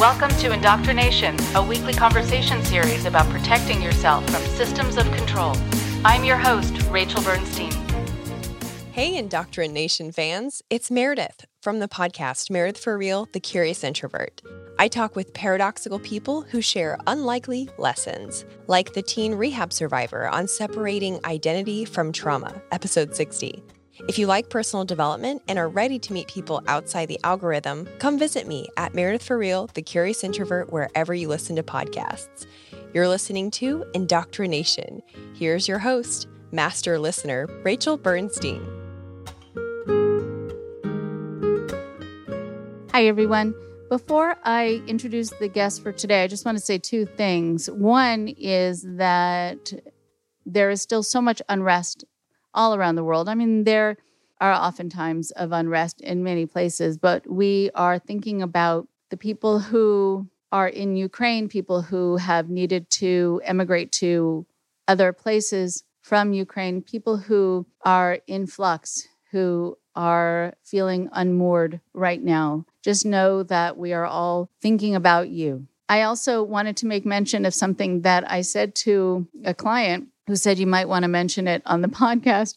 Welcome to Indoctrination, a weekly conversation series about protecting yourself from systems of control. I'm your host, Rachel Bernstein. Hey, Indoctrination fans, it's Meredith from the podcast Meredith for Real The Curious Introvert. I talk with paradoxical people who share unlikely lessons, like the teen rehab survivor on separating identity from trauma, episode 60. If you like personal development and are ready to meet people outside the algorithm, come visit me at Meredith for Real, The Curious Introvert, wherever you listen to podcasts. You're listening to Indoctrination. Here's your host, master listener, Rachel Bernstein. Hi, everyone. Before I introduce the guest for today, I just want to say two things. One is that there is still so much unrest all around the world. I mean, there are often times of unrest in many places, but we are thinking about the people who are in Ukraine, people who have needed to emigrate to other places from Ukraine, people who are in flux, who are feeling unmoored right now. Just know that we are all thinking about you. I also wanted to make mention of something that I said to a client who said you might want to mention it on the podcast.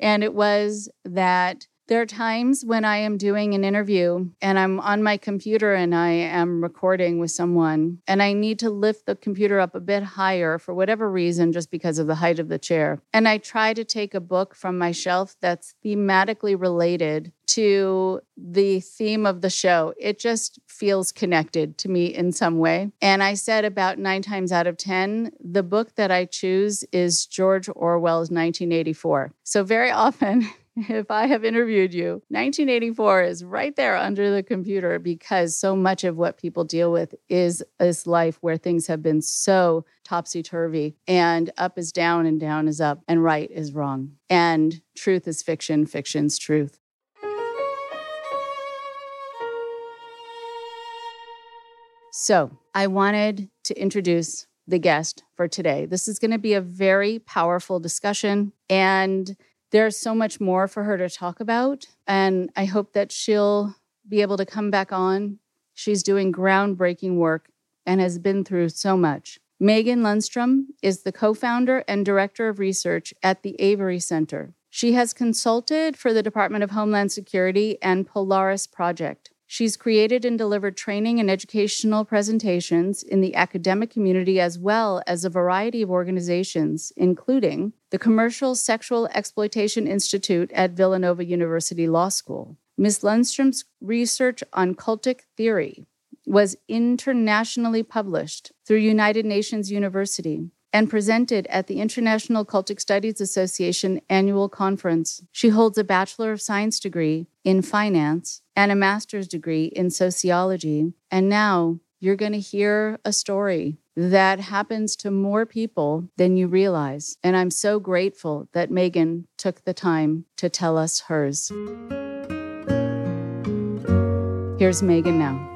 And it was that there are times when I am doing an interview and I'm on my computer and I am recording with someone, and I need to lift the computer up a bit higher for whatever reason, just because of the height of the chair. And I try to take a book from my shelf that's thematically related to the theme of the show. It just feels connected to me in some way. And I said about nine times out of 10, the book that I choose is George Orwell's 1984. So very often, if I have interviewed you, 1984 is right there under the computer because so much of what people deal with is this life where things have been so topsy turvy and up is down and down is up and right is wrong. And truth is fiction, fiction's truth. So I wanted to introduce the guest for today. This is going to be a very powerful discussion. And there's so much more for her to talk about. And I hope that she'll be able to come back on. She's doing groundbreaking work and has been through so much. Megan Lundstrom is the co founder and director of research at the Avery Center. She has consulted for the Department of Homeland Security and Polaris Project. She's created and delivered training and educational presentations in the academic community as well as a variety of organizations, including the Commercial Sexual Exploitation Institute at Villanova University Law School. Ms. Lundstrom's research on cultic theory was internationally published through United Nations University and presented at the International Cultic Studies Association annual conference. She holds a Bachelor of Science degree in finance and a master's degree in sociology. And now you're going to hear a story that happens to more people than you realize. And I'm so grateful that Megan took the time to tell us hers. Here's Megan now.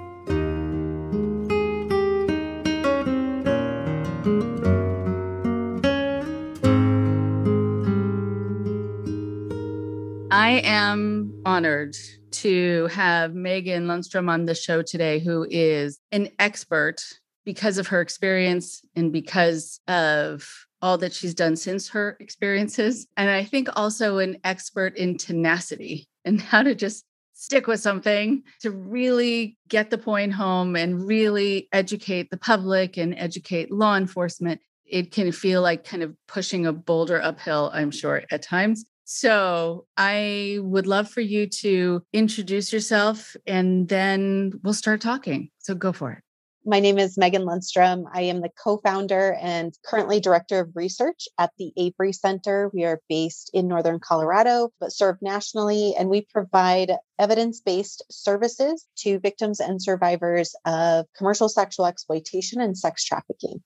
I am honored to have Megan Lundstrom on the show today, who is an expert because of her experience and because of all that she's done since her experiences. And I think also an expert in tenacity and how to just stick with something to really get the point home and really educate the public and educate law enforcement. It can feel like kind of pushing a boulder uphill, I'm sure, at times. So I would love for you to introduce yourself and then we'll start talking. So go for it. My name is Megan Lundstrom. I am the co founder and currently director of research at the Avery Center. We are based in Northern Colorado, but serve nationally, and we provide evidence based services to victims and survivors of commercial sexual exploitation and sex trafficking.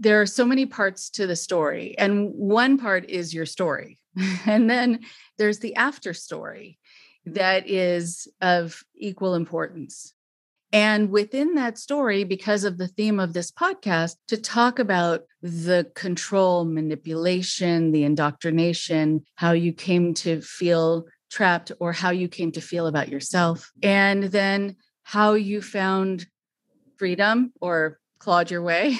There are so many parts to the story, and one part is your story and then there's the after story mm-hmm. that is of equal importance. And within that story, because of the theme of this podcast, to talk about the control, manipulation, the indoctrination, how you came to feel trapped or how you came to feel about yourself, and then how you found freedom or clawed your way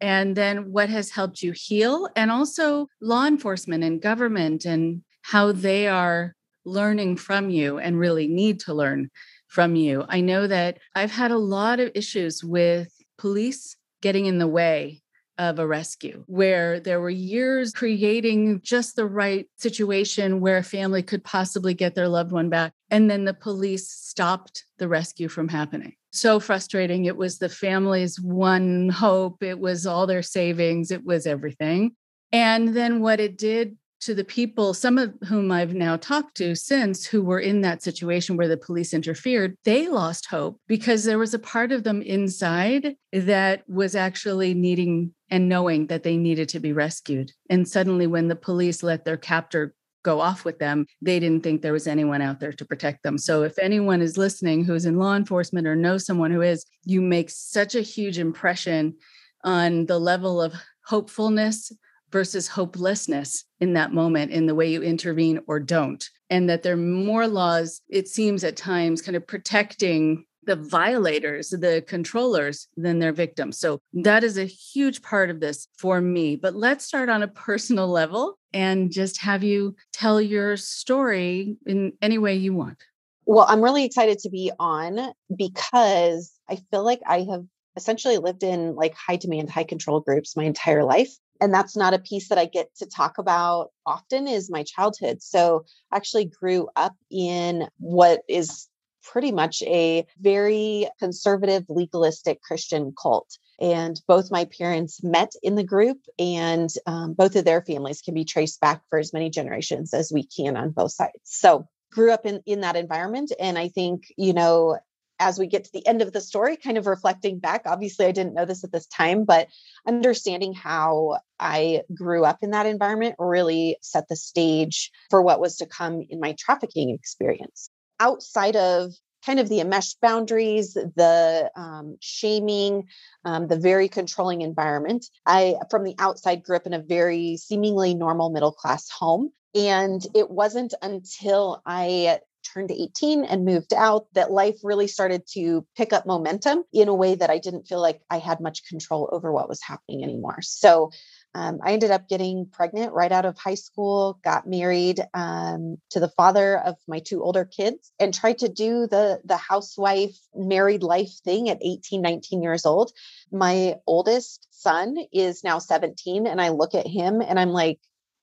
and then what has helped you heal and also law enforcement and government and how they are learning from you and really need to learn from you. I know that I've had a lot of issues with police getting in the way of a rescue where there were years creating just the right situation where a family could possibly get their loved one back. And then the police stopped the rescue from happening. So frustrating. It was the family's one hope, it was all their savings, it was everything. And then what it did to the people, some of whom I've now talked to since, who were in that situation where the police interfered, they lost hope because there was a part of them inside that was actually needing and knowing that they needed to be rescued. And suddenly, when the police let their captor go off with them, they didn't think there was anyone out there to protect them. So, if anyone is listening who's in law enforcement or knows someone who is, you make such a huge impression on the level of hopefulness versus hopelessness in that moment in the way you intervene or don't. And that there are more laws, it seems at times, kind of protecting the violators, the controllers, than their victims. So that is a huge part of this for me. But let's start on a personal level and just have you tell your story in any way you want. Well, I'm really excited to be on because I feel like I have essentially lived in like high demand, high control groups my entire life and that's not a piece that I get to talk about often is my childhood. So I actually grew up in what is pretty much a very conservative legalistic Christian cult. And both my parents met in the group, and um, both of their families can be traced back for as many generations as we can on both sides. So grew up in in that environment and i think you know as we get to the end of the story, kind of reflecting back, obviously, I didn't know this at this time, but understanding how I grew up in that environment really set the stage for what was to come in my trafficking experience. Outside of kind of the enmeshed boundaries, the um, shaming, um, the very controlling environment, I, from the outside, grew up in a very seemingly normal middle class home. And it wasn't until I turned 18 and moved out that life really started to pick up momentum in a way that I didn't feel like I had much control over what was happening anymore. So um, I ended up getting pregnant right out of high school, got married um, to the father of my two older kids, and tried to do the, the housewife married life thing at 18, 19 years old. My oldest son is now 17, and I look at him and I'm like,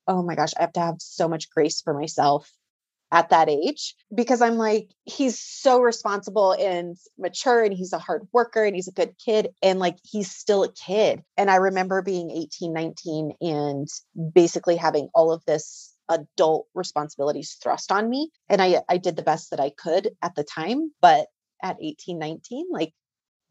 oh my gosh, I have to have so much grace for myself at that age because I'm like, he's so responsible and mature and he's a hard worker and he's a good kid. And like, he's still a kid. And I remember being 18, 19 and basically having all of this adult responsibilities thrust on me. And I, I did the best that I could at the time. But at 18, 19, like,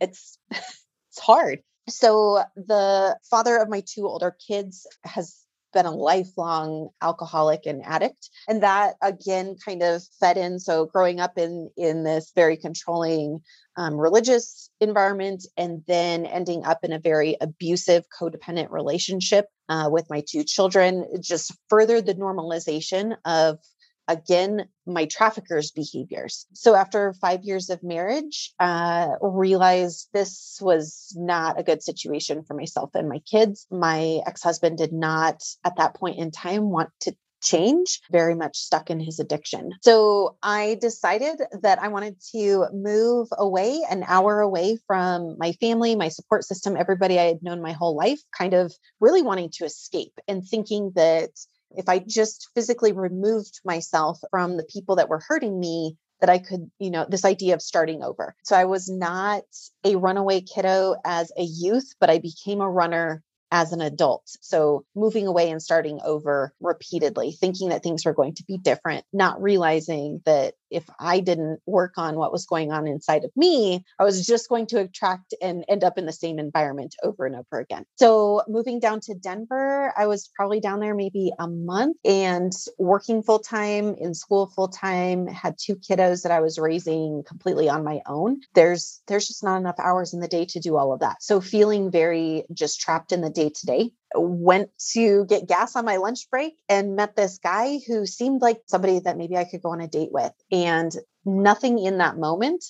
it's, it's hard. So the father of my two older kids has been a lifelong alcoholic and addict and that again kind of fed in. So growing up in in this very controlling um, religious environment and then ending up in a very abusive codependent relationship uh, with my two children just furthered the normalization of again my traffickers behaviors so after five years of marriage uh realized this was not a good situation for myself and my kids my ex-husband did not at that point in time want to change, very much stuck in his addiction. So I decided that I wanted to move away, an hour away from my family, my support system, everybody I had known my whole life, kind of really wanting to escape and thinking that if I just physically removed myself from the people that were hurting me, that I could, you know, this idea of starting over. So I was not a runaway kiddo as a youth, but I became a runner as an adult. So moving away and starting over repeatedly, thinking that things were going to be different, not realizing that if I didn't work on what was going on inside of me, I was just going to attract and end up in the same environment over and over again. So moving down to Denver, I was probably down there maybe a month and working full time in school full time, had two kiddos that I was raising completely on my own. There's there's just not enough hours in the day to do all of that. So feeling very just trapped in the day to day went to get gas on my lunch break and met this guy who seemed like somebody that maybe I could go on a date with. And nothing in that moment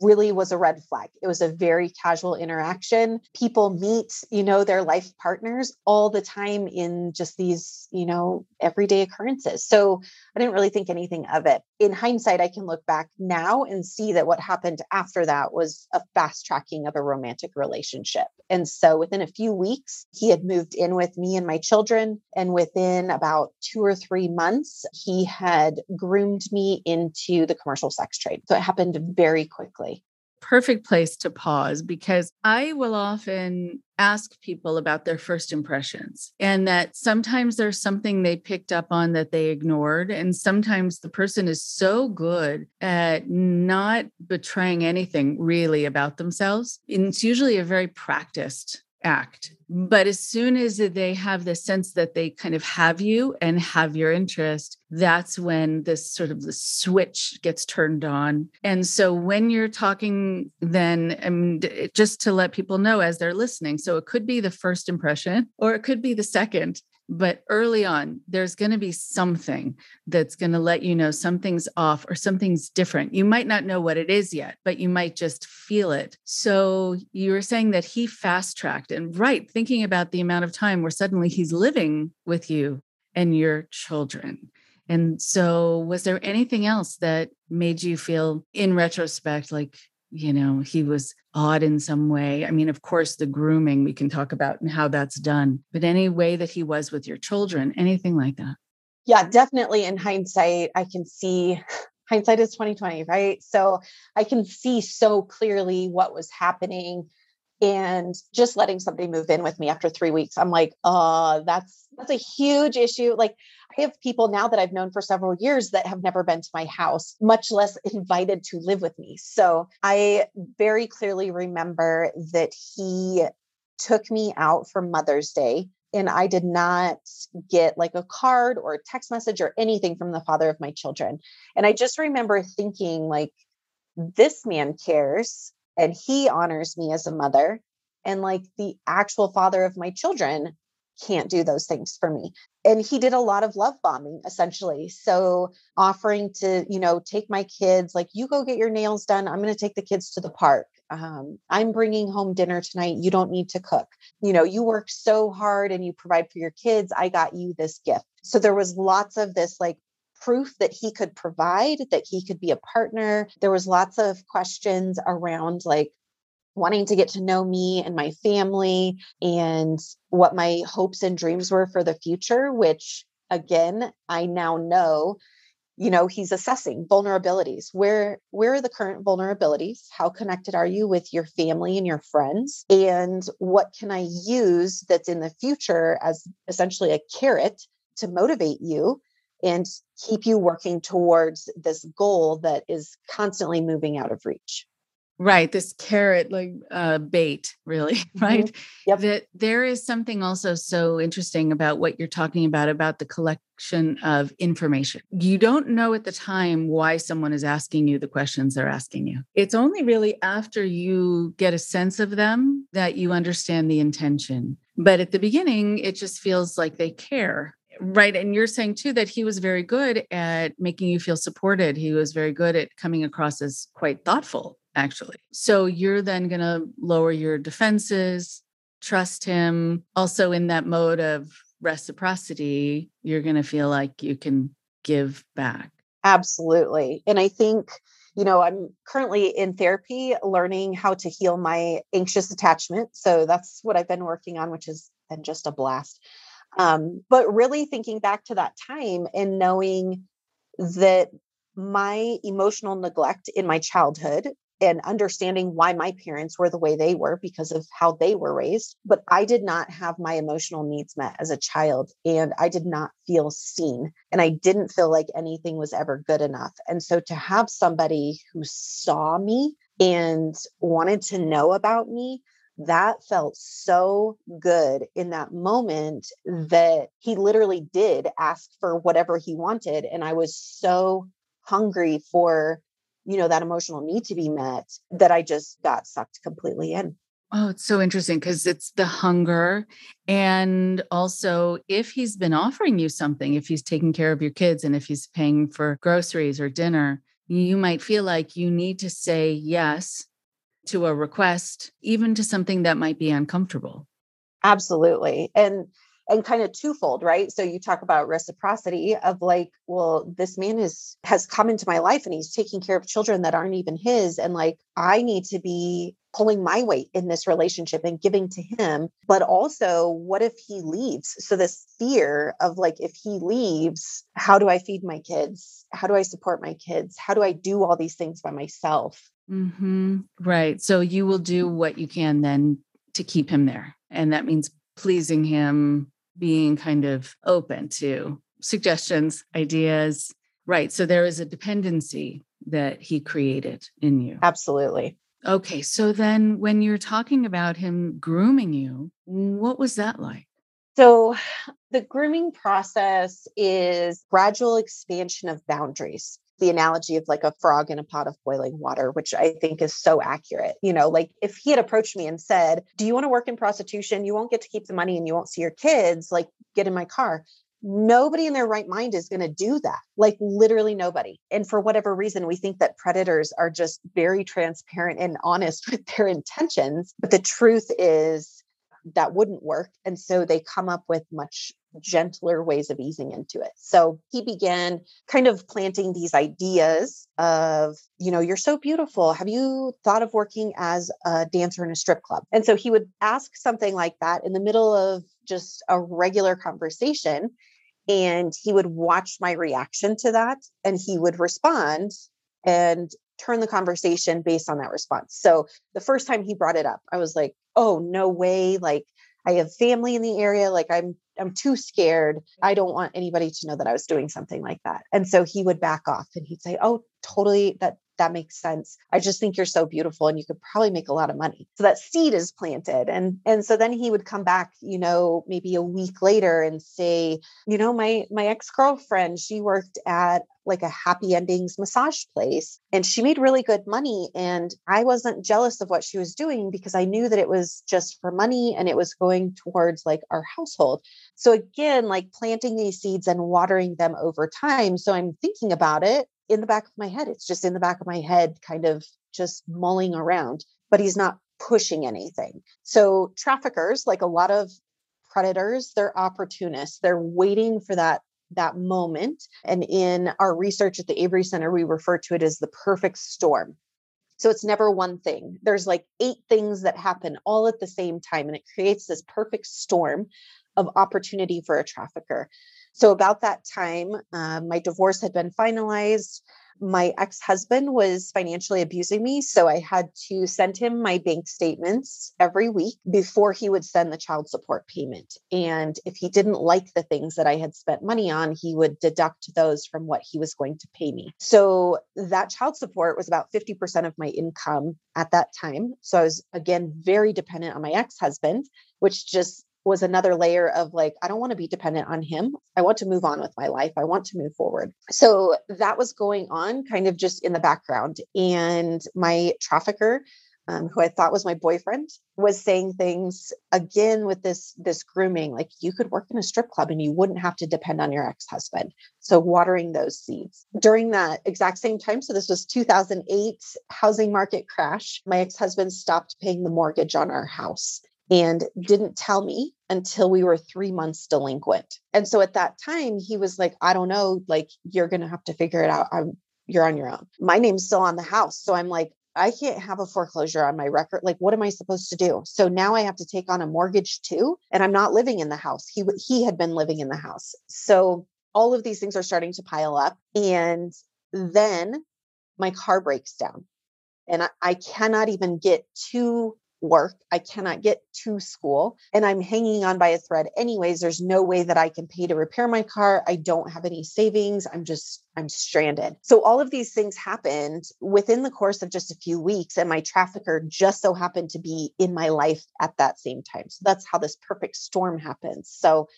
really was a red flag. It was a very casual interaction. People meet, you know, their life partners all the time in just these, you know, everyday occurrences. So I didn't really think anything of it. In hindsight, I can look back now and see that what happened after that was a fast tracking of a romantic relationship. And so within a few weeks, he had moved in with me and my children. And within about two or three months, he had groomed me into the commercial sex trade. So it happened very quickly perfect place to pause because I will often ask people about their first impressions and that sometimes there's something they picked up on that they ignored. And sometimes the person is so good at not betraying anything really about themselves. And it's usually a very practiced act. But as soon as they have the sense that they kind of have you and have your interest, that's when this sort of the switch gets turned on. And so when you're talking, then mean, just to let people know as they're listening, so it could be the first impression or it could be the second. But early on, there's going to be something that's going to let you know something's off or something's different. You might not know what it is yet, but you might just feel it. So you were saying that he fast tracked and right, thinking about the amount of time where suddenly he's living with you and your children. And so, was there anything else that made you feel, in retrospect, like you know, he was odd in some way. I mean, of course, the grooming we can talk about and how that's done, but any way that he was with your children, anything like that. Yeah, definitely in hindsight, I can see hindsight is 2020, right? So I can see so clearly what was happening and just letting somebody move in with me after three weeks i'm like uh that's that's a huge issue. Like i have people now that i've known for several years that have never been to my house much less invited to live with me. So i very clearly remember that he took me out for mother's day and I did not get like a card or a text message or anything from the father of my children. And I just remember thinking, like, this man cares and he honors me as a mother and like the actual father of my children can't do those things for me. And he did a lot of love bombing essentially. So offering to you know take my kids like you go get your nails done. I'm going to take the kids to the park. Um, i'm bringing home dinner tonight. You don't need to cook. You know you work so hard and you provide for your kids. I got you this gift. So there was lots of this like proof that he could provide, that he could be a partner. There was lots of questions around like wanting to get to know me and my family and what my hopes and dreams were for the future, which again, I now know you know he's assessing vulnerabilities. Where where are the current vulnerabilities? How connected are you with your family and your friends? And what can i use that's in the future as essentially a carrot to motivate you and keep you working towards this goal that is constantly moving out of reach. Right this carrot like uh, bait really right? Mm-hmm. yep. that there is something also so interesting about what you're talking about about the collection of information. You don't know at the time why someone is asking you the questions they're asking you. It's only really after you get a sense of them that you understand the intention. But at the beginning it just feels like they care Right. And you're saying too that he was very good at making you feel supported. He was very good at coming across as quite thoughtful, actually. So you're then going to lower your defenses, trust him. Also, in that mode of reciprocity, you're going to feel like you can give back. Absolutely. And I think, you know, I'm currently in therapy learning how to heal my anxious attachment. So that's what I've been working on, which has been just a blast. Um, but really thinking back to that time and knowing that my emotional neglect in my childhood and understanding why my parents were the way they were because of how they were raised. But I did not have my emotional needs met as a child, and I did not feel seen, and I didn't feel like anything was ever good enough. And so to have somebody who saw me and wanted to know about me that felt so good in that moment that he literally did ask for whatever he wanted and i was so hungry for you know that emotional need to be met that i just got sucked completely in Oh, it's so interesting because it's the hunger. And also, if he's been offering you something, if he's taking care of your kids and if he's paying for groceries or dinner, you might feel like you need to say yes to a request, even to something that might be uncomfortable. Absolutely. And and kind of twofold, right? So you talk about reciprocity of like, well, this man is has come into my life and he's taking care of children that aren't even his and like I need to be pulling my weight in this relationship and giving to him. But also, what if he leaves? So, this fear of like, if he leaves, how do I feed my kids? How do I support my kids? How do I do all these things by myself? Mm-hmm. Right. So, you will do what you can then to keep him there. And that means pleasing him, being kind of open to suggestions, ideas. Right. So, there is a dependency that he created in you. Absolutely. Okay. So then when you're talking about him grooming you, what was that like? So, the grooming process is gradual expansion of boundaries. The analogy of like a frog in a pot of boiling water, which I think is so accurate. You know, like if he had approached me and said, Do you want to work in prostitution? You won't get to keep the money and you won't see your kids, like get in my car nobody in their right mind is going to do that. Like literally nobody. And for whatever reason, we think that predators are just very transparent and honest with their intentions. But the truth is that wouldn't work. And so they come up with much gentler ways of easing into it. So he began kind of planting these ideas of, you know, you're so beautiful. Have you thought of working as a dancer in a strip club? And so he would ask something like that in the middle of just a regular conversation and he would watch my reaction to that and he would respond and turn the conversation based on that response. So the first time he brought it up, I was like, "Oh, no way. Like I have family in the area. Like I'm I'm too scared. I don't want anybody to know that I was doing something like that." And so he would back off and he'd say, "Oh, totally that that makes sense. I just think you're so beautiful and you could probably make a lot of money. So that seed is planted. And and so then he would come back, you know, maybe a week later and say, you know, my my ex-girlfriend, she worked at like a happy endings massage place and she made really good money and I wasn't jealous of what she was doing because I knew that it was just for money and it was going towards like our household. So again, like planting these seeds and watering them over time. So I'm thinking about it in the back of my head. It's just in the back of my head, kind of just mulling around, but he's not pushing anything. So, traffickers, like a lot of predators, they're opportunists. They're waiting for that that moment. And in our research at the Avery Center, we refer to it as the perfect storm. So it's never one thing. There's like eight things that happen all at the same time, and it creates this perfect storm of opportunity for a trafficker. So, about that time, uh, my divorce had been finalized. My ex husband was financially abusing me. So, I had to send him my bank statements every week before he would send the child support payment. And if he didn't like the things that I had spent money on, he would deduct those from what he was going to pay me. So, that child support was about 50% of my income at that time. So, I was again very dependent on my ex husband, which just was another layer of like, I don't want to be dependent on him. I want to move on with my life. I want to move forward. So that was going on kind of just in the background. And my trafficker, um, who I thought was my boyfriend, was saying things again with this this grooming, like you could work in a strip club and you wouldn't have to depend on your ex husband. So watering those seeds during that exact same time. So this was 2008 housing market crash. My ex husband stopped paying the mortgage on our house and didn't tell me until we were three months delinquent. And so at that time, he was like, I don't know, like, you're going to have to figure it out. I'm, you're on your own. My name's still on the house. So I'm like, I can't have a foreclosure on my record. Like, what am I supposed to do? So now I have to take on a mortgage too. And I'm not living in the house. He, he had been living in the house. So all of these things are starting to pile up. And then my car breaks down and I, I cannot even get to work. I cannot get to school and I'm hanging on by a thread anyways. There's no way that I can pay to repair my car. I don't have any savings. I'm just, I'm stranded. So all of these things happened within the course of just a few weeks. And my trafficker just so happened to be in my life at that same time. So that's how this perfect storm happens. So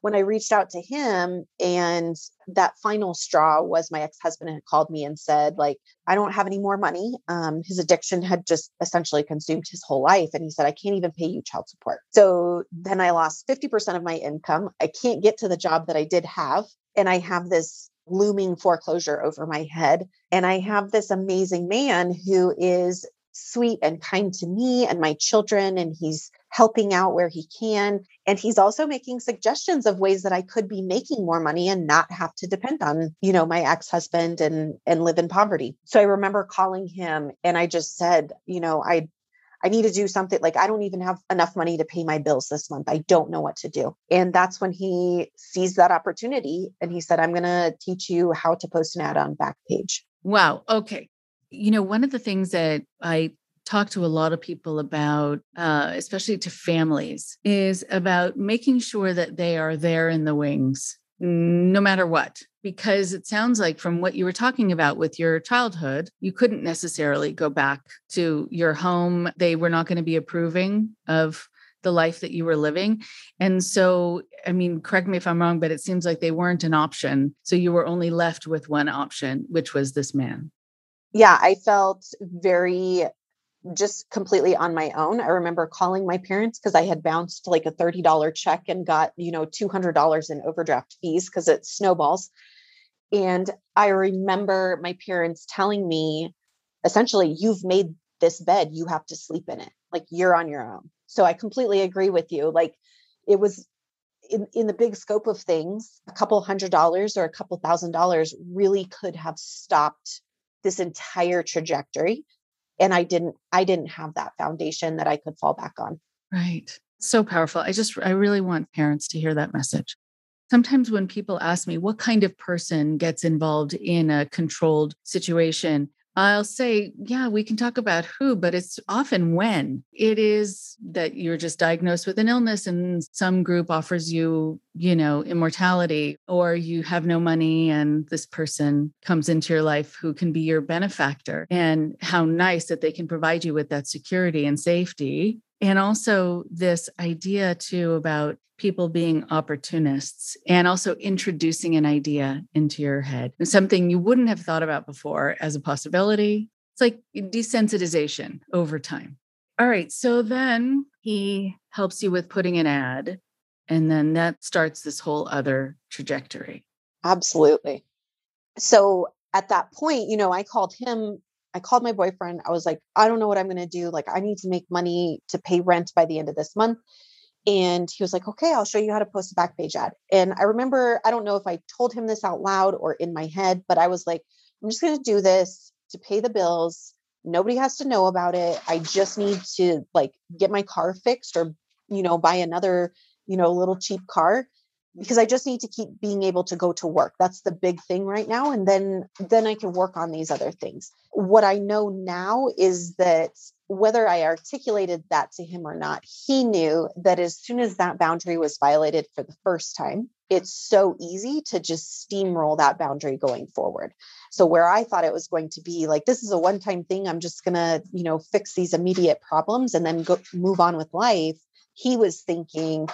when I reached out to him and that final straw was my ex-husband had called me and said like I don't have any more money. Um, his addiction had just essentially consumed his whole life and he said I can't even pay you child support. So then I lost 50% of my income. I can't get to the job that I did have and I have this looming foreclosure over my head. And I have this amazing man who is sweet and kind to me and my children, and he's helping out where he can. And he's also making suggestions of ways that I could be making more money and not have to depend on, you know, my ex-husband and and live in poverty. So I remember calling him and I just said, you know, I I need to do something like I don't even have enough money to pay my bills this month. I don't know what to do. And that's when he sees that opportunity and he said, I'm going to teach you how to post an ad on Backpage. Wow. Okay. You know, one of the things that I talk to a lot of people about, uh, especially to families, is about making sure that they are there in the wings no matter what because it sounds like from what you were talking about with your childhood you couldn't necessarily go back to your home. They were not going to be approving of the life that you were living. And so i mean correct me if i'm wrong but it seems like they weren't an option. So you were only left with one option which was this man. Yeah i felt very just completely on my own. I remember calling my parents because I had bounced like a $30 check and got, you know, $200 in overdraft fees because it snowballs. And I remember my parents telling me essentially, you've made this bed, you have to sleep in it. Like you're on your own. So I completely agree with you. Like it was in, in the big scope of things, a couple hundred dollars or a couple thousand dollars really could have stopped this entire trajectory and i didn't i didn't have that foundation that i could fall back on. Right. So powerful. I just i really want parents to hear that message. Sometimes when people ask me what kind of person gets involved in a controlled situation I'll say, yeah, we can talk about who, but it's often when it is that you're just diagnosed with an illness and some group offers you, you know, immortality, or you have no money and this person comes into your life who can be your benefactor. And how nice that they can provide you with that security and safety. And also, this idea too about people being opportunists and also introducing an idea into your head, something you wouldn't have thought about before as a possibility. It's like desensitization over time. All right. So then he helps you with putting an ad, and then that starts this whole other trajectory. Absolutely. So at that point, you know, I called him I called my boyfriend. I was like, I don't know what I'm going to do. Like, I need to make money to pay rent by the end of this month. And he was like, okay, I'll show you how to post a Backpage ad. And I remember, I don't know if I told him this out loud or in my head, but I was like, I'm just going to do this to pay the bills. Nobody has to know about it. I just need to like get my car fixed or, you know, buy another, you know, little cheap car because I just need to keep being able to go to work. That's the big thing right now. And then, then I can work on these other things. What I know now is that whether I articulated that to him or not, he knew that as soon as that boundary was violated for the first time, it's so easy to just steamroll that boundary going forward. So where I thought it was going to be like this is a one-time thing, I'm just going to, you know, fix these immediate problems and then go move on with life. He was thinking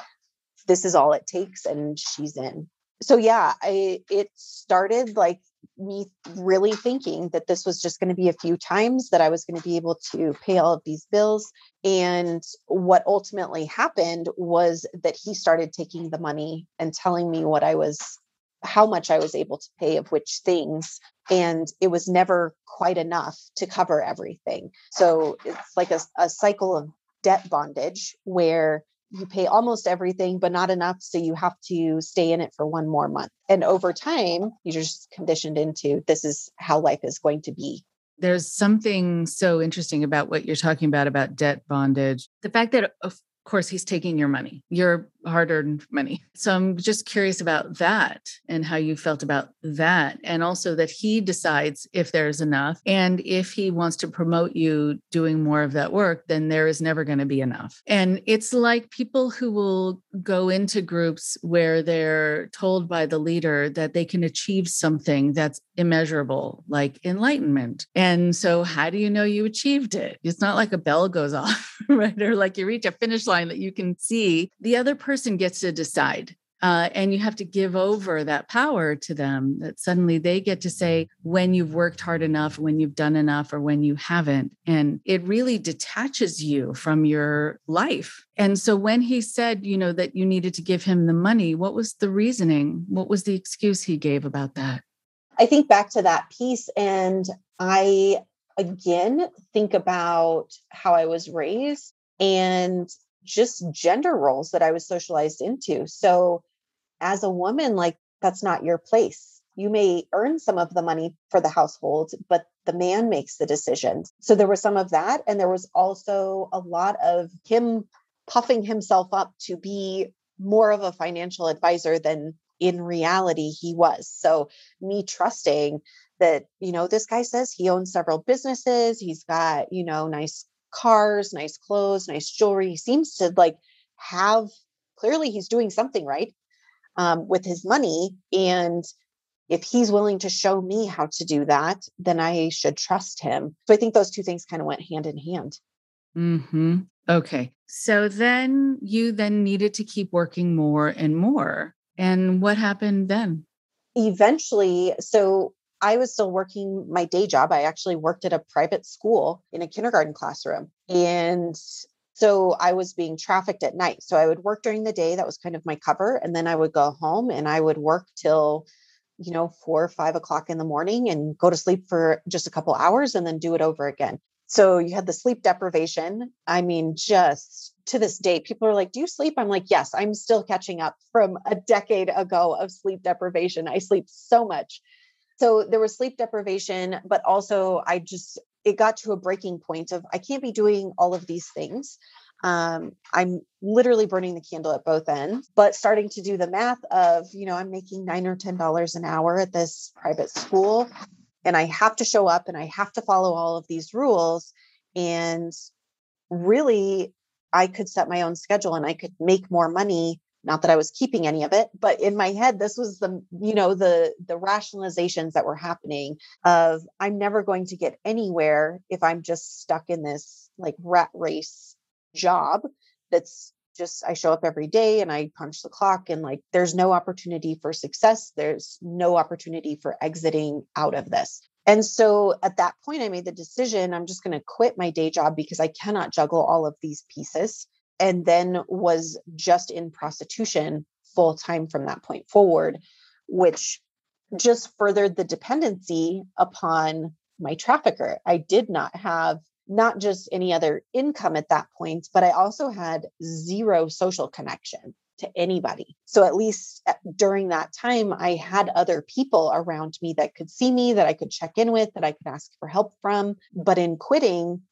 this is all it takes and she's in. So yeah, I it started like me really thinking that this was just going to be a few times that I was going to be able to pay all of these bills. And what ultimately happened was that he started taking the money and telling me what I was, how much I was able to pay of which things. And it was never quite enough to cover everything. So it's like a, a cycle of debt bondage where you pay almost everything, but not enough. So you have to stay in it for one more month. And over time, you're just conditioned into this is how life is going to be. There's something so interesting about what you're talking about about debt bondage. The fact that, of course, he's taking your money, your hard earned money. So I'm just curious about that and how you felt about that. And also that he decides if there's enough. And if he wants to promote you doing more of that work, then there is never going to be enough. And it's like people who will go into groups where they're told by the leader that they can achieve something that's immeasurable, like enlightenment. And so, how do you know you achieved it? It's not like a bell goes off, right? Or like you reach a finish line that you can see. The other person person gets to decide. Uh, and you have to give over that power to them that suddenly they get to say when you've worked hard enough, when you've done enough, or when you haven't. And it really detaches you from your life. And so when he said, you know, that you needed to give him the money, what was the reasoning? What was the excuse he gave about that? I think back to that piece and I again think about how I was raised and just gender roles that I was socialized into. So, as a woman, like that's not your place. You may earn some of the money for the household, but the man makes the decisions. So, there was some of that. And there was also a lot of him puffing himself up to be more of a financial advisor than in reality he was. So, me trusting that, you know, this guy says he owns several businesses, he's got, you know, nice cars, nice clothes, nice jewelry. He seems to like have clearly he's doing something right um, with his money. And if he's willing to show me how to do that, then I should trust him. So I think those two things kind of went hand in hand. Hmm. Okay. So then you then needed to keep working more and more. And what happened then? Eventually, so I was still working my day job. I actually worked at a private school in a kindergarten classroom. And so I was being trafficked at night. So I would work during the day. That was kind of my cover. And then I would go home and I would work till, you know, four or five o'clock in the morning and go to sleep for just a couple hours and then do it over again. So you had the sleep deprivation. I mean, just to this day, people are like, Do you sleep? I'm like, Yes, I'm still catching up from a decade ago of sleep deprivation. I sleep so much. So there was sleep deprivation, but also I just, it got to a breaking point of I can't be doing all of these things. Um, I'm literally burning the candle at both ends, but starting to do the math of, you know, I'm making nine or ten dollars an hour at this private school, and I have to show up and I have to follow all of these rules. And really, I could set my own schedule and I could make more money. Not that I was keeping any of it, but in my head, this was the, you know, the the rationalizations that were happening of I'm never going to get anywhere if I'm just stuck in this like rat race job that's just I show up every day and I punch the clock and like there's no opportunity for success. There's no opportunity for exiting out of this. And so at that point, I made the decision I'm just going to quit my day job because I cannot juggle all of these pieces. And then was just in prostitution full time from that point forward, which just furthered the dependency upon my trafficker. I did not have not just any other income at that point, but I also had zero social connection to anybody. So at least eh, during that time, I had other people around me that could see me, that I could check in with, that I could ask for help from. But in quitting,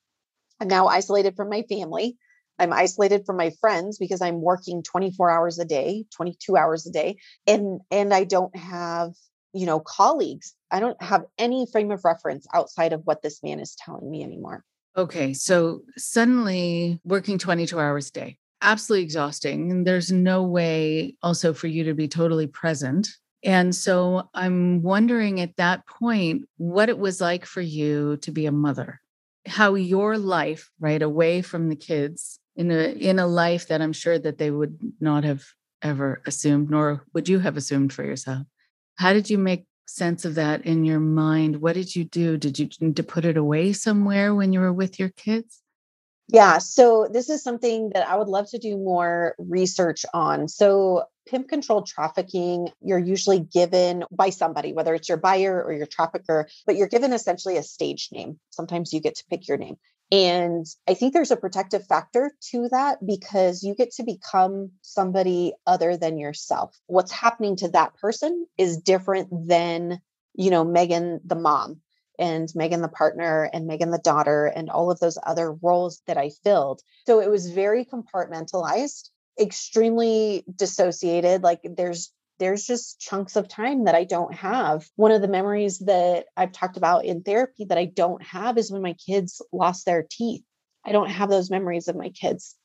I'm now isolated from my family. I'm isolated from my friends because I'm working 24 hours a day, 22 hours a day, and and I don't have, you know, colleagues. I don't have any frame of reference outside of what this man is telling me anymore. Okay, so suddenly working 22 hours a day absolutely exhausting. And there's no way also for you to be totally present. And so I'm wondering at that point what it was like for you to be a mother, how your life, right, away from the kids in a in a life that I'm sure that they would not have ever assumed, nor would you have assumed for yourself. How did you make sense of that in your mind? What did you do? Did you need to put it away somewhere when you were with your kids? Yeah, so this is something that I would love to do more research on. So, pimp controlled trafficking, you're usually given by somebody, whether it's your buyer or your trafficker, but you're given essentially a stage name. Sometimes you get to pick your name. And I think there's a protective factor to that because you get to become somebody other than yourself. What's happening to that person is different than, you know, Megan, the mom and Megan the partner and Megan the daughter and all of those other roles that I filled. So it was very compartmentalized, extremely dissociated. Like there's there's just chunks of time that I don't have. One of the memories that I've talked about in therapy that I don't have is when my kids lost their teeth. I don't have those memories of my kids.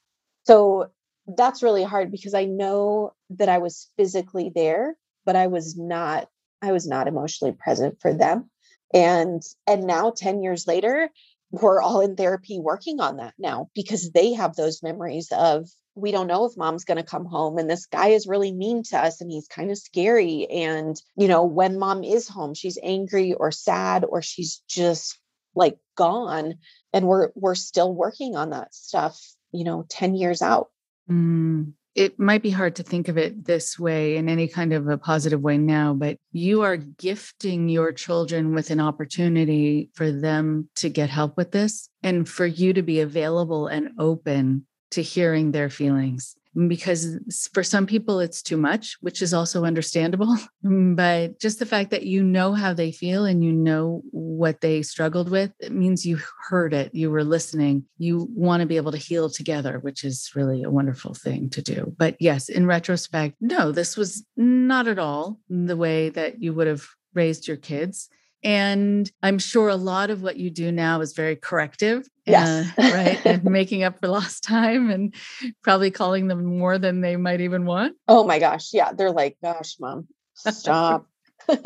So that's really hard because I know that I was physically there, but I was not I was not emotionally present for them and and now 10 years later we're all in therapy working on that now because they have those memories of we don't know if mom's going to come home and this guy is really mean to us and he's kind of scary and you know when mom is home she's angry or sad or she's just like gone and we're we're still working on that stuff you know 10 years out. Mm, it might be hard to think of it this way in any kind of a positive way now, but you are gifting your children with an opportunity for them to get help with this and for you to be available and open to hearing their feelings mm, because for some people it's too much, which is also understandable. Mm, but just the fact that you know how they feel and you know what they struggled with, it means you heard it, you were listening, you want to be able to heal together, which is really a wonderful thing to do. But yes, in retrospect, no, this was not at all the way that you would have raised your kids. And I'm sure a lot of what you do now is very corrective. Yes. Uh, right. and making up for lost time and probably calling them more than they might even want. Oh my gosh. Yeah. They're like, gosh, mom, stop.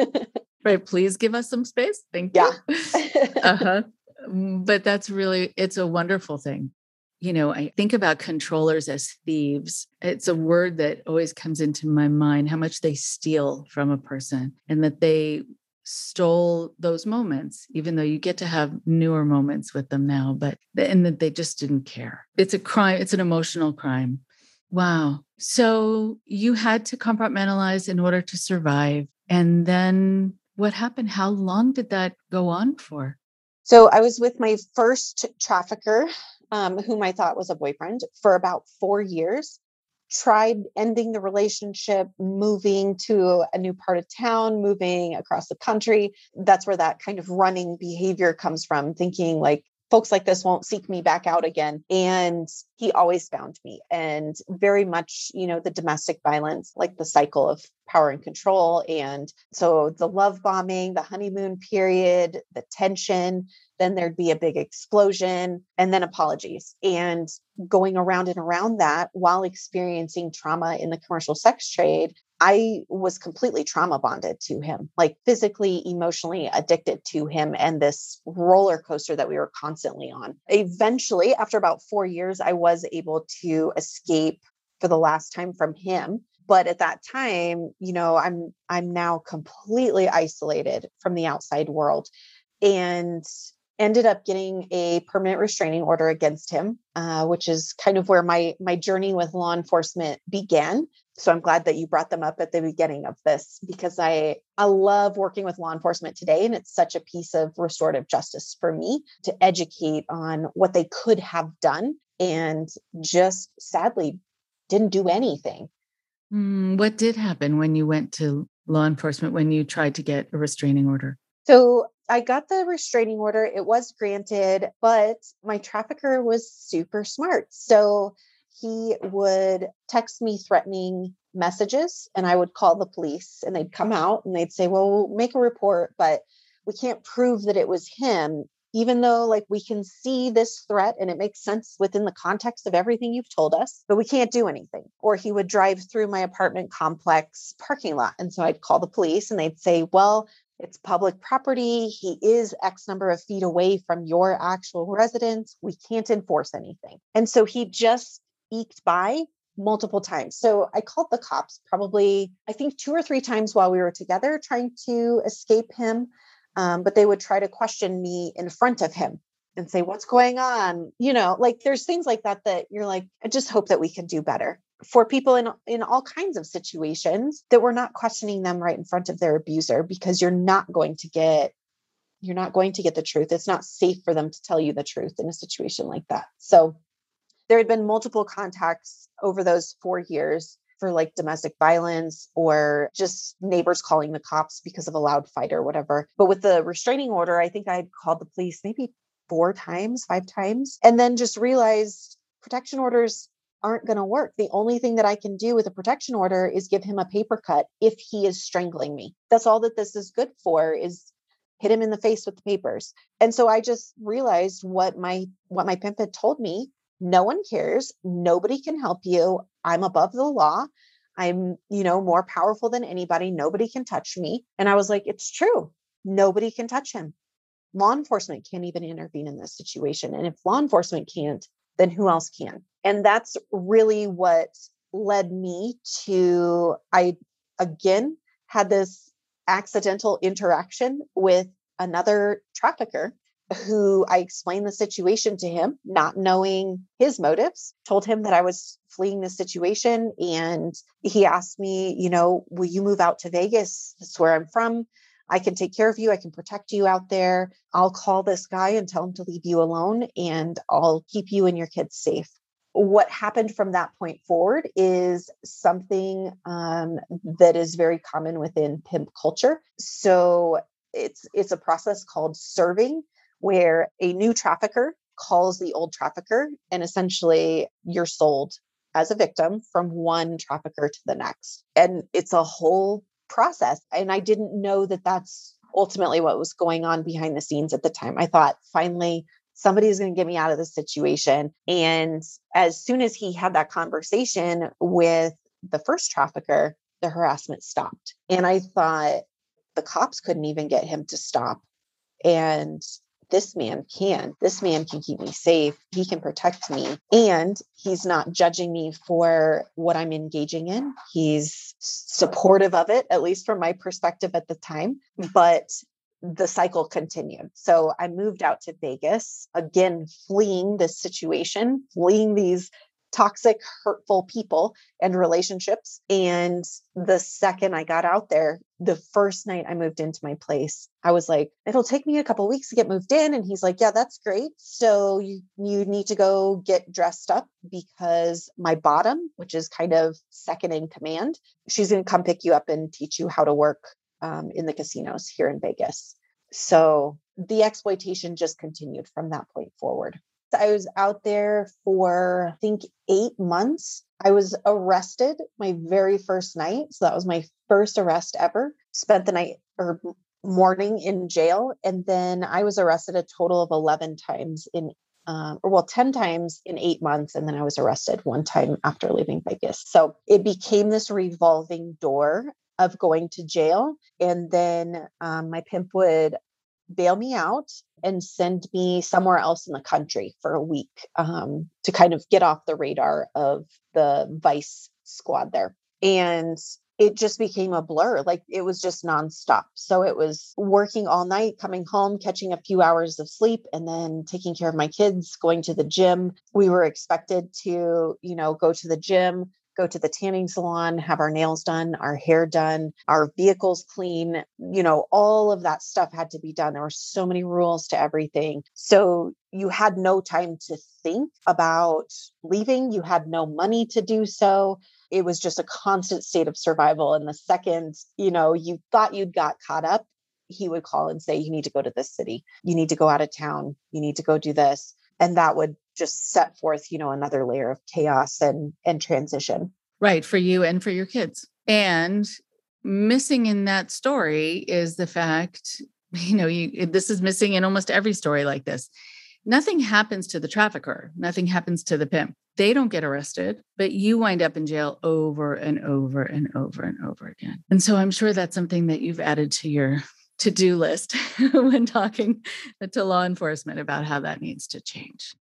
right. Please give us some space. Thank you. Yeah. uh-huh. Mm, but that's really, it's a wonderful thing. You know, I think about controllers as thieves. It's a word that always comes into my mind how much they steal from a person and that they stole those moments, even though you get to have newer moments with them now, but and that they just didn't care. It's a crime, it's an emotional crime. Wow. So you had to compartmentalize in order to survive. And then what happened? How long did that go on for? So I was with my first trafficker, um, whom I thought was a boyfriend, for about four years tried ending the relationship, moving to a new part of town, moving across the country. That's where that kind of running behavior comes from, thinking like, folks like this won't seek me back out again. And he always found me. And very much, you know, the domestic violence, like the cycle of power and control. And so the love bombing, the honeymoon period, the tension, then there'd be a big explosion and then apologies. And going around and around that while experiencing trauma in the commercial sex trade, I was completely trauma bonded to him, like physically, emotionally addicted to him and this roller coaster that we were constantly on. Eventually, after about four years, I was able to escape for the last time from him but at that time you know i'm i'm now completely isolated from the outside world and ended up getting a permanent restraining order against him, uh, which is kind of where my my journey with law enforcement began. So I'm glad that you brought them up at the beginning of this because I I love working with law enforcement today, and it's such a piece of restorative justice for me to educate on what they could have done and just sadly didn't do anything. Mm, what did happen when you went to law enforcement when you tried to get a restraining order? So I got the restraining order. It was granted, but my trafficker was super smart. So he would text me threatening messages and I would call the police and they'd come out and they'd say, Well, we'll make a report, but we can't prove that it was him, even though like we can see this threat and it makes sense within the context of everything you've told us, but we can't do anything. Or he would drive through my apartment complex parking lot. And so I'd call the police and they'd say, Well, it's public property. He is X number of feet away from your actual residence. We can't enforce anything. And so he just eked by multiple times. So I called the cops probably, I think, two or three times while we were together trying to escape him. Um, but they would try to question me in front of him and say, What's going on? You know, like there's things like that that you're like, I just hope that we can do better for people in in all kinds of situations that we're not questioning them right in front of their abuser because you're not going to get you're not going to get the truth it's not safe for them to tell you the truth in a situation like that so there had been multiple contacts over those 4 years for like domestic violence or just neighbors calling the cops because of a loud fight or whatever but with the restraining order i think i'd called the police maybe four times five times and then just realized protection orders aren't going to work. The only thing that I can do with a protection order is give him a paper cut if he is strangling me. That's all that this is good for is hit him in the face with the papers. And so I just realized what my what my pimp had told me, no one cares, nobody can help you. I'm above the law. I'm, you know, more powerful than anybody. Nobody can touch me. And I was like, it's true. Nobody can touch him. Law enforcement can't even intervene in this situation. And if law enforcement can't, then who else can? And that's really what led me to, I again had this accidental interaction with another trafficker who I explained the situation to him, not knowing his motives, told him that I was fleeing the situation. And he asked me, you know, will you move out to Vegas? That's where I'm from. I can take care of you. I can protect you out there. I'll call this guy and tell him to leave you alone, and I'll keep you and your kids safe. What happened from that point forward is something um, that is very common within pimp culture. So it's it's a process called serving, where a new trafficker calls the old trafficker, and essentially you're sold as a victim from one trafficker to the next. And it's a whole process. And I didn't know that that's ultimately what was going on behind the scenes at the time. I thought finally somebody's going to get me out of this situation. And as soon as he had that conversation with the first trafficker, the harassment stopped. And I thought the cops couldn't even get him to stop. And this man can. This man can keep me safe. He can protect me. And he's not judging me for what I'm engaging in. He's supportive of it, at least from my perspective at the time. But the cycle continued. So I moved out to Vegas, again, fleeing this situation, fleeing these toxic, hurtful people and relationships. And the second I got out there, the first night I moved into my place, I was like, it'll take me a couple weeks to get moved in. And he's like, yeah, that's great. So you, you need to go get dressed up because my bottom, which is kind of second in command, she's going to come pick you up and teach you how to work um, in the casinos here in Vegas. So the exploitation just continued from that point forward. I was out there for, I think, eight months. I was arrested my very first night. So that was my first arrest ever. Spent the night or morning in jail. And then I was arrested a total of 11 times in, um, or well, 10 times in eight months. And then I was arrested one time after leaving Vegas. So it became this revolving door of going to jail. And then um, my pimp would bail me out and send me somewhere else in the country for a week um, to kind of get off the radar of the vice squad there. And it just became a blur. Like it was just nonstop. So it was working all night, coming home, catching a few hours of sleep, and then taking care of my kids, going to the gym. We were expected to, you know, go to the gym, go to the tanning salon, have our nails done, our hair done, our vehicles clean, you know, all of that stuff had to be done. There were so many rules to everything. So you had no time to think about leaving, you had no money to do so. It was just a constant state of survival. And the second, you know, you thought you'd got caught up, he would call and say, You need to go to this city. You need to go out of town. You need to go do this. And that would just set forth, you know, another layer of chaos and and transition. Right, for you and for your kids. And missing in that story is the fact, you know, you this is missing in almost every story like this. Nothing happens to the trafficker, nothing happens to the pimp. They don't get arrested, but you wind up in jail over and over and over and over again. And so I'm sure that's something that you've added to your to do list when talking to law enforcement about how that needs to change.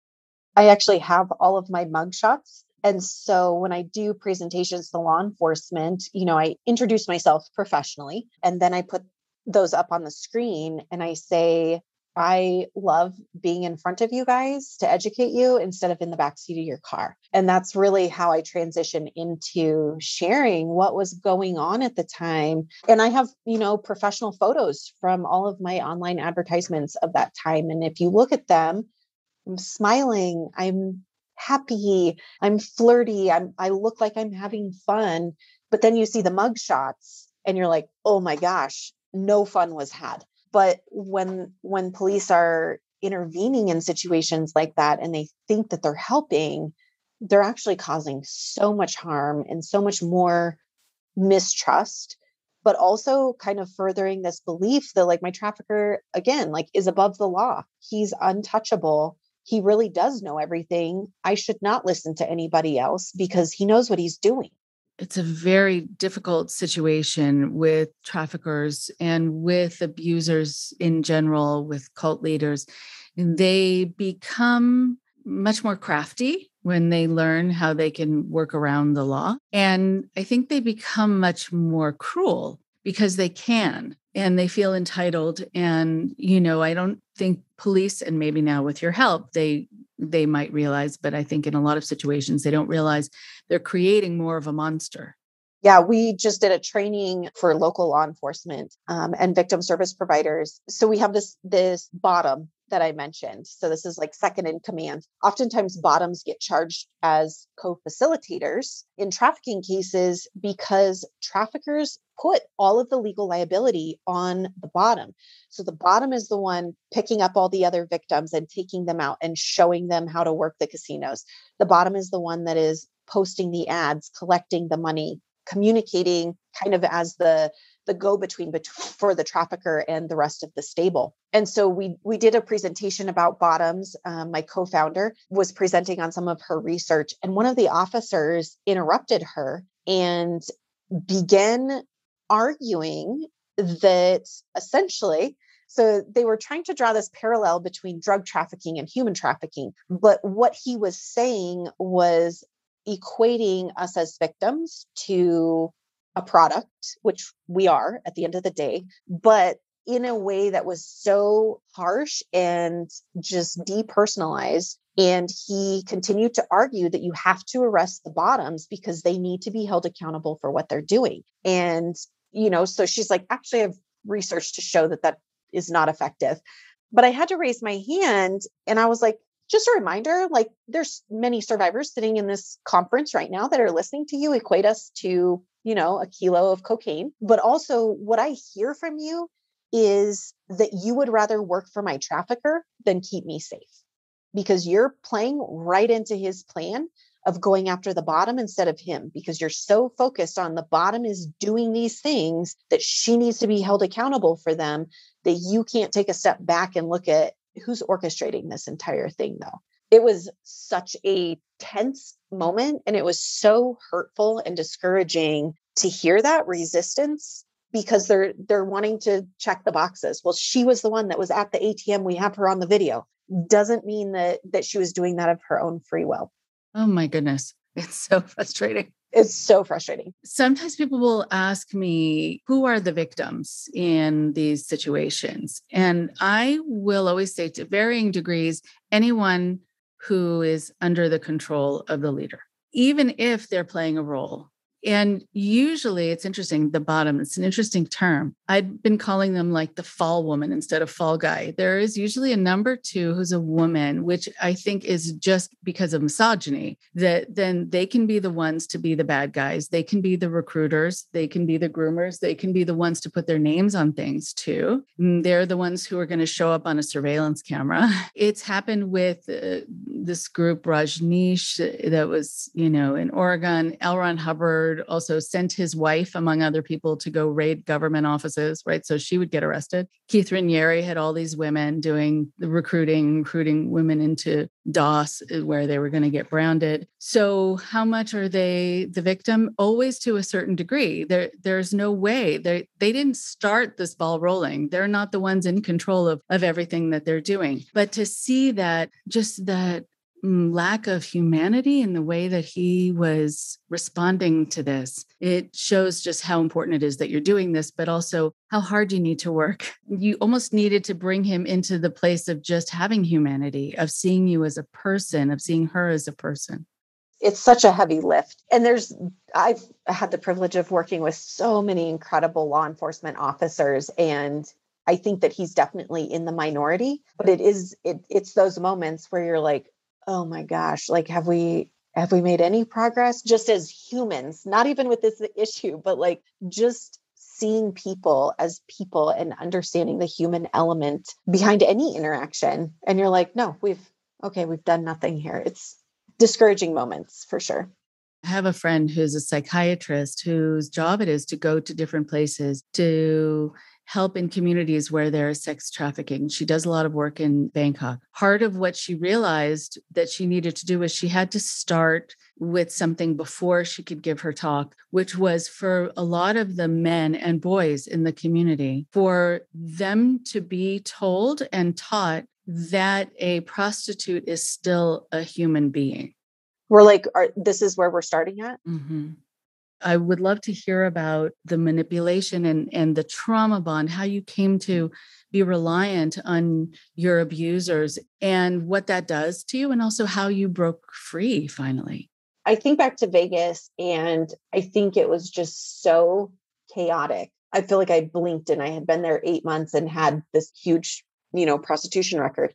I actually have all of my mugshots. And so when I do presentations to law enforcement, you know, I introduce myself professionally and then I put those up on the screen and I say, I love being in front of you guys to educate you instead of in the backseat of your car. And that's really how I transition into sharing what was going on at the time. And I have, you know, professional photos from all of my online advertisements of that time. And if you look at them, I'm smiling. I'm happy. I'm flirty. I'm I look like I'm having fun. But then you see the mug shots and you're like, oh my gosh, no fun was had. But when when police are intervening in situations like that and they think that they're helping, they're actually causing so much harm and so much more mistrust but also kind of furthering this belief that like my trafficker again like is above the law he's untouchable he really does know everything. I should not listen to anybody else because he knows what he's doing. It's a very difficult situation with traffickers and with abusers in general, with cult leaders. They become much more crafty when they learn how they can work around the law. And I think they become much more cruel because they can and they feel entitled. And, you know, I don't think police and maybe now with your help they they might realize but i think in a lot of situations they don't realize they're creating more of a monster yeah, we just did a training for local law enforcement um, and victim service providers. So we have this this bottom that I mentioned. So this is like second in command. Oftentimes, bottoms get charged as co-facilitators in trafficking cases because traffickers put all of the legal liability on the bottom. So the bottom is the one picking up all the other victims and taking them out and showing them how to work the casinos. The bottom is the one that is posting the ads, collecting the money, communicating kind of as the the go between for the trafficker and the rest of the stable. And so we we did a presentation about bottoms. Um, my co-founder was presenting on some of her research, and one of the officers interrupted her and began arguing that essentially so they were trying to draw this parallel between drug trafficking and human trafficking. But what he was saying was equating us as victims to a product, which we are at the end of the day, but in a way that was so harsh and just depersonalized. And he continued to argue that you have to arrest the bottoms because they need to be held accountable for what they're doing. And, you know, so she's like, actually, I've research to show that that is not effective. But I had to raise my hand and I was like, just a reminder like there's many survivors sitting in this conference right now that are listening to you equate us to you know a kilo of cocaine but also what i hear from you is that you would rather work for my trafficker than keep me safe because you're playing right into his plan of going after the bottom instead of him because you're so focused on the bottom is doing these things that she needs to be held accountable for them that you can't take a step back and look at who's orchestrating this entire thing though it was such a tense moment and it was so hurtful and discouraging to hear that resistance because they're they're wanting to check the boxes. Well she was the one that was at the atm we have her on the video. Doesn't mean that that she was doing that of her own free will. Oh my goodness. It's so frustrating. It's so frustrating. Sometimes people will ask me, who are the victims in these situations? And I will always say to varying degrees, anyone who is under the control of the leader, even if they're playing a role. And usually it's interesting, the bottom, it's an interesting term. I've been calling them like the fall woman instead of fall guy. There is usually a number two who's a woman, which I think is just because of misogyny, that then they can be the ones to be the bad guys. They can be the recruiters. They can be the groomers. They can be the ones to put their names on things too. And they're the ones who are going to show up on a surveillance camera. It's happened with uh, this group, Rajneesh, that was, you know, in Oregon, L. Ron Hubbard also sent his wife, among other people, to go raid government offices, right? So she would get arrested. Keith Raniere had all these women doing the recruiting, recruiting women into DOS, uh, where they were going to get branded. So how much are they the victim? Always to a certain degree. There, there's no way they they didn't start this ball rolling. They're not the ones in control of of everything that they're doing. But to see that, just that Mm, lack of humanity in the way that he was responding to this. It shows just how important it is that you're doing this, but also how hard you need to work. You almost needed to bring him into the place of just having humanity, of seeing you as a person, of seeing her as a person. It's such a heavy lift. And there's, I've had the privilege of working with so many incredible law enforcement officers and I think that he's definitely in the minority, but it is it, it's those moments where you're like, oh my gosh, like have we have we made any progress just as humans, not even with this issue, but like just seeing people as people and understanding the human element behind any interaction. And you're like, no, we've okay, we've done nothing here. It's discouraging moments for sure. I have a friend who's a psychiatrist whose job it is to go to different places to help in communities where there is sex trafficking. She does a lot of work in Bangkok. Part of what she realized that she needed to do was she had to start with something before she could give her talk, which was for a lot of the men and boys in the community, for them to be told and taught that a prostitute is still a human being. We're like, are, this is where we're starting at? Mm-hmm I would love to hear about the manipulation and, and the trauma bond, how you came to mm-hmm. be reliant on your abusers and what that does to you, and also how you broke free finally. I think back to Vegas and I think it was just so chaotic. I feel like I blinked and I had been there eight months and had this huge, you know, prostitution record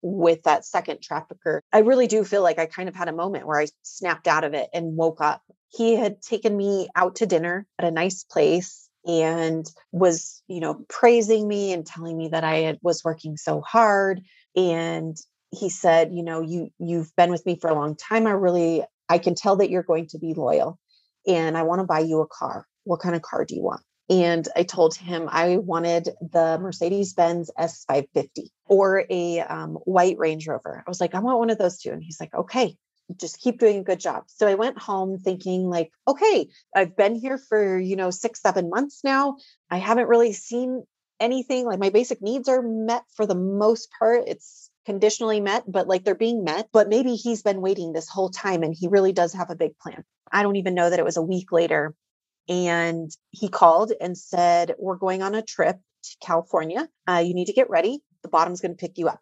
with that second trafficker. I really do feel like I kind of had a moment where I snapped out of it and woke up. He had taken me out to dinner at a nice place and was, you know, praising me and telling me that I had, was working so hard and he said, you know, you you've been with me for a long time. I really I can tell that you're going to be loyal and I want to buy you a car. What kind of car do you want? And I told him I wanted the Mercedes Benz S550 or a um, white Range Rover. I was like, I want one of those two. And he's like, okay, just keep doing a good job. So I went home thinking, like, okay, I've been here for, you know, six, seven months now. I haven't really seen anything. Like my basic needs are met for the most part. It's conditionally met, but like they're being met. But maybe he's been waiting this whole time and he really does have a big plan. I don't even know that it was a week later. And he called and said, We're going on a trip to California. Uh, you need to get ready. The bottom's going to pick you up.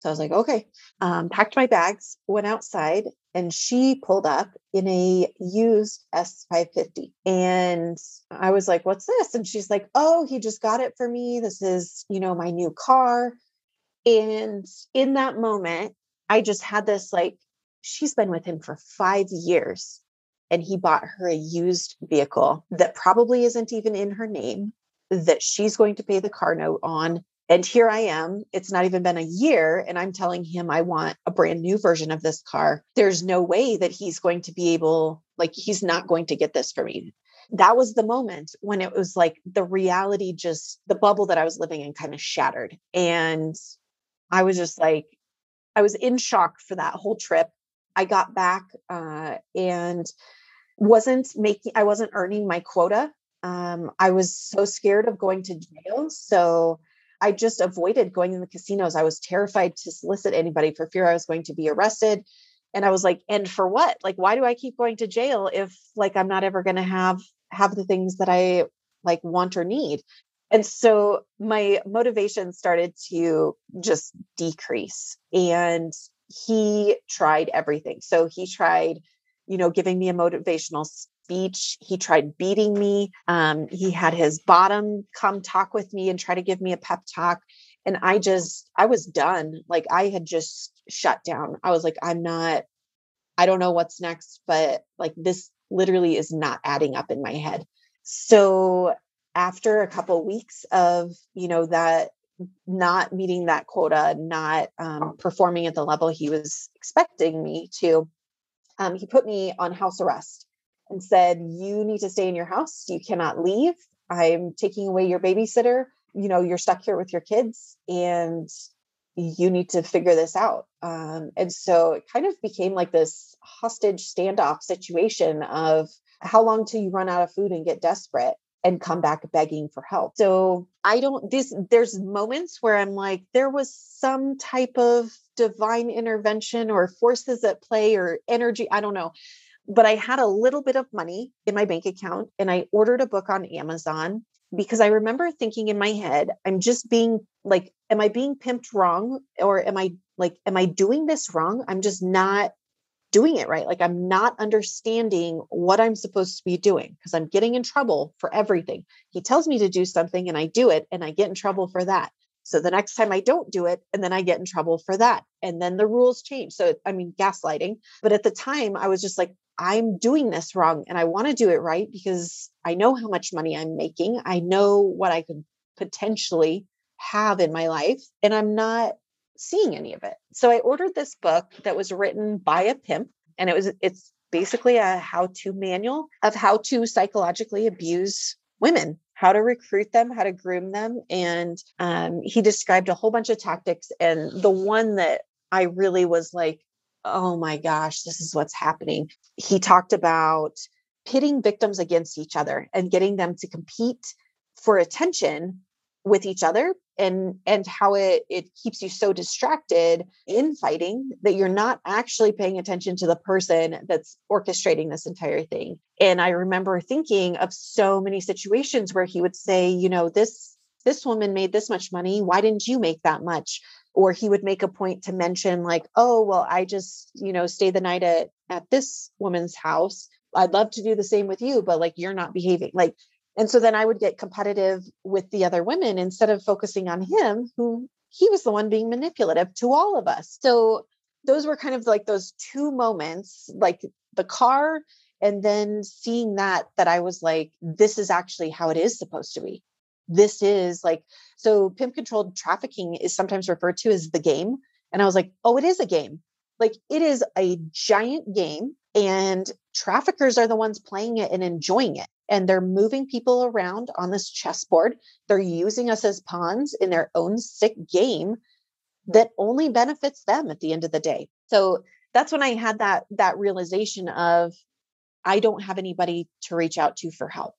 So I was like, okay. Um, packed my bags, went outside, and she pulled up in a used S550. And I was like, what's this? And she's like, oh, he just got it for me. This is, you know, my new car. And in that moment, I just had this like, she's been with him for five years and he bought her a used vehicle that probably isn't even in her name, that she's going to pay the car note on. And here I am. It's not even been a year. And I'm telling him I want a brand new version of this car. There's no way that he's going to be able, like, he's not going to get this for me. That was the moment when it was like the reality just, the bubble that I was living in kind of shattered. And I was just like, I was in shock for that whole trip. I got back uh, and wasn't making, I wasn't earning my quota. Um, I was so scared of going to jail. So I just avoided going in the casinos. I was terrified to solicit anybody for fear I was going to be arrested. And I was like, and for what? Like, why do I keep going to jail if like I'm not ever going to have have the things that I like want or need? And so my motivation started to just decrease. And he tried everything. So he tried, you know, giving me a motivational speech. He tried beating me. Um, he had his bottom come talk with me and try to give me a pep talk. And I just, I was done. Like I had just shut down. I was like, I'm not, I don't know what's next, but like this literally is not adding up in my head. So after a couple weeks of you know that not meeting that quota not um, performing at the level he was expecting me to um, he put me on house arrest and said you need to stay in your house you cannot leave i'm taking away your babysitter you know you're stuck here with your kids and you need to figure this out um, and so it kind of became like this hostage standoff situation of how long till you run out of food and get desperate and come back begging for help. So I don't this there's moments where I'm like there was some type of divine intervention or forces at play or energy, I don't know. But I had a little bit of money in my bank account and I ordered a book on Amazon because I remember thinking in my head, I'm just being like am I being pimped wrong or am I like am I doing this wrong? I'm just not doing it right. Like I'm not understanding what I'm supposed to be doing because I'm getting in trouble for everything. He tells me to do something and I do it and I get in trouble for that. So the next time I don't do it and then I get in trouble for that. And then the rules change. So I mean gaslighting, but at the time I was just like I'm doing this wrong and I want to do it right because I know how much money I'm making. I know what I could potentially have in my life and I'm not seeing any of it. So I ordered this book that was written by a pimp and it was it's basically a how-to manual of how to psychologically abuse women how to recruit them how to groom them and um, he described a whole bunch of tactics and the one that i really was like oh my gosh this is what's happening. He talked about pitting victims against each other and getting them to compete for attention with each other and and how it it keeps you so distracted in fighting that you're not actually paying attention to the person that's orchestrating this entire thing. And i remember thinking of so many situations where he would say you know this this woman made this much money. Why didn't you make that much or he would make a point to mention like oh well i just you know stay the night at at this woman's house i'd love to do the same with you but like you're not behaving like and so then I would get competitive with the other women instead of focusing on him, who he was the one being manipulative to all of us. So those were kind of like those two moments, like the car and then seeing that that I was like this is actually how it is supposed to be. This is like so pimp controlled trafficking is sometimes referred to as the game and I was like, "Oh, it is a game." Like it is a giant game and traffickers are the ones playing it and enjoying it and they're moving people around on this chessboard. They're using us as pawns in their own sick game that only benefits them at the end of the day. So that's when I had that that realization of I don't have anybody to reach out to for help.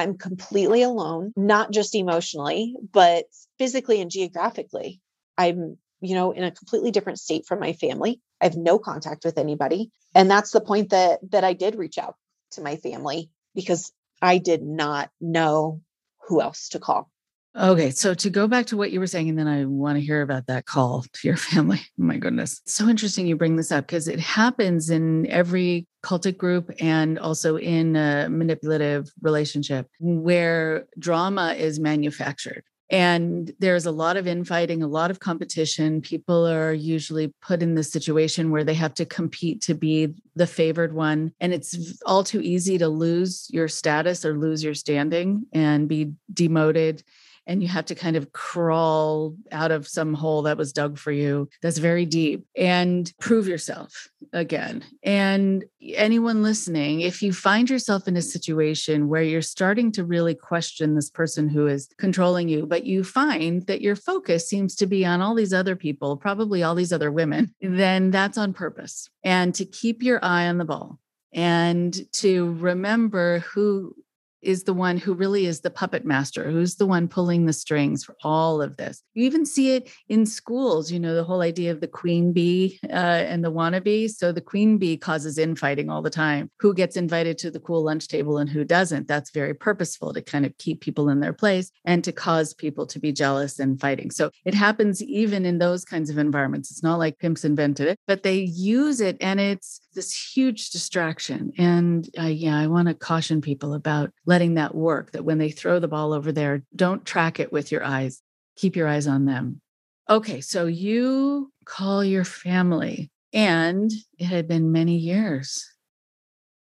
I'm completely alone, not just emotionally, but physically and geographically. I'm, you know, in a completely different state from my family. I have no contact with anybody. And that's the point that that I did reach out to my family because I did not know who else to call. Okay, so to go back to what you were saying, and then I want to hear about that call to your family. My goodness. so interesting you bring this up because it happens in every cultic group and also in a manipulative relationship where drama is manufactured. And there's a lot of infighting, a lot of competition. People are usually put in this situation where they have to compete to be the favored one. And it's all too easy to lose your status or lose your standing and be demoted and you have to kind of crawl out of some hole that was dug for you that's very deep and prove yourself again. And anyone listening, if you find yourself in a situation where you're starting to really question this person who is controlling you, but you find that your focus seems to be on all these other people, probably all these other women, then that's on purpose. And to keep your eye on the ball and to remember who is the one who really is the puppet master, who's the one pulling the strings for all of this. You even see it in schools, you know, the whole idea of the queen bee uh, and the wannabe. So the queen bee causes infighting all the time. Who gets invited to the cool lunch table and who doesn't? That's very purposeful to kind of keep people in their place and to cause people to be jealous and fighting. So it happens even in those kinds of environments. It's not like pimps invented it, but they use it and it's this huge distraction. And yeah, I want to caution people about letting that work, that when they throw the ball over there, don't track it with your eyes. Keep your eyes on them. Okay, so you call your family, and it had been many years.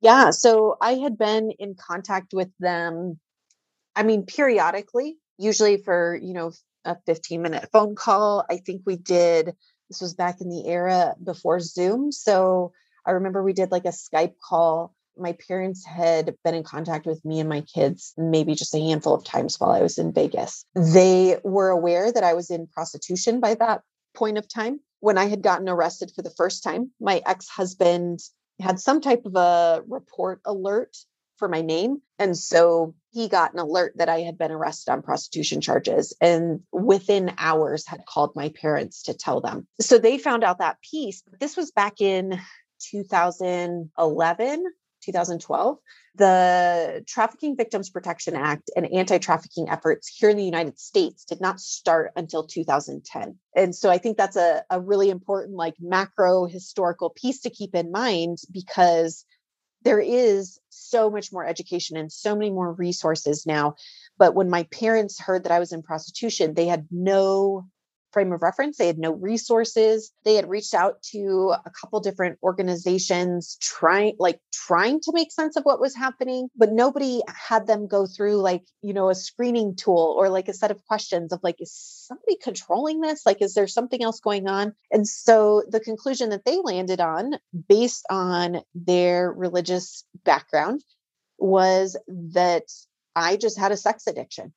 Yeah, so I had been in contact with them, I mean, periodically, usually for, you know, a 15 minute phone call. I think we did, this was back in the era before Zoom. So I remember we did like a Skype call. My parents had been in contact with me and my kids maybe just a handful of times while I was in Vegas. They were aware that I was in prostitution by that point of time. When I had gotten arrested for the first time, my ex husband had some type of a report alert for my name. And so he got an alert that I had been arrested on prostitution charges and within hours had called my parents to tell them. So they found out that piece. This was back in 2011, 2012, the Trafficking Victims Protection Act and anti trafficking efforts here in the United States did not start until 2010. And so I think that's a, a really important, like, macro historical piece to keep in mind because there is so much more education and so many more resources now. But when my parents heard that I was in prostitution, they had no frame of reference. They had no resources. They had reached out to a couple different organizations trying like trying to make sense of what was happening, but nobody had them go through like, you know, a screening tool or like a set of questions of like is somebody controlling this? Like is there something else going on? And so the conclusion that they landed on based on their religious background was that I just had a sex addiction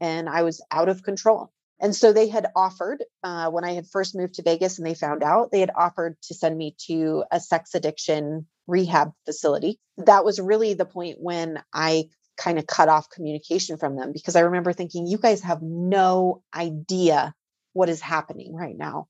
and I was out of control. And so they had offered, uh, when I had first moved to Vegas and they found out, they had offered to send me to a sex addiction rehab facility. That was really the point when I kind of cut off communication from them because I remember thinking, you guys have no idea what is happening right now.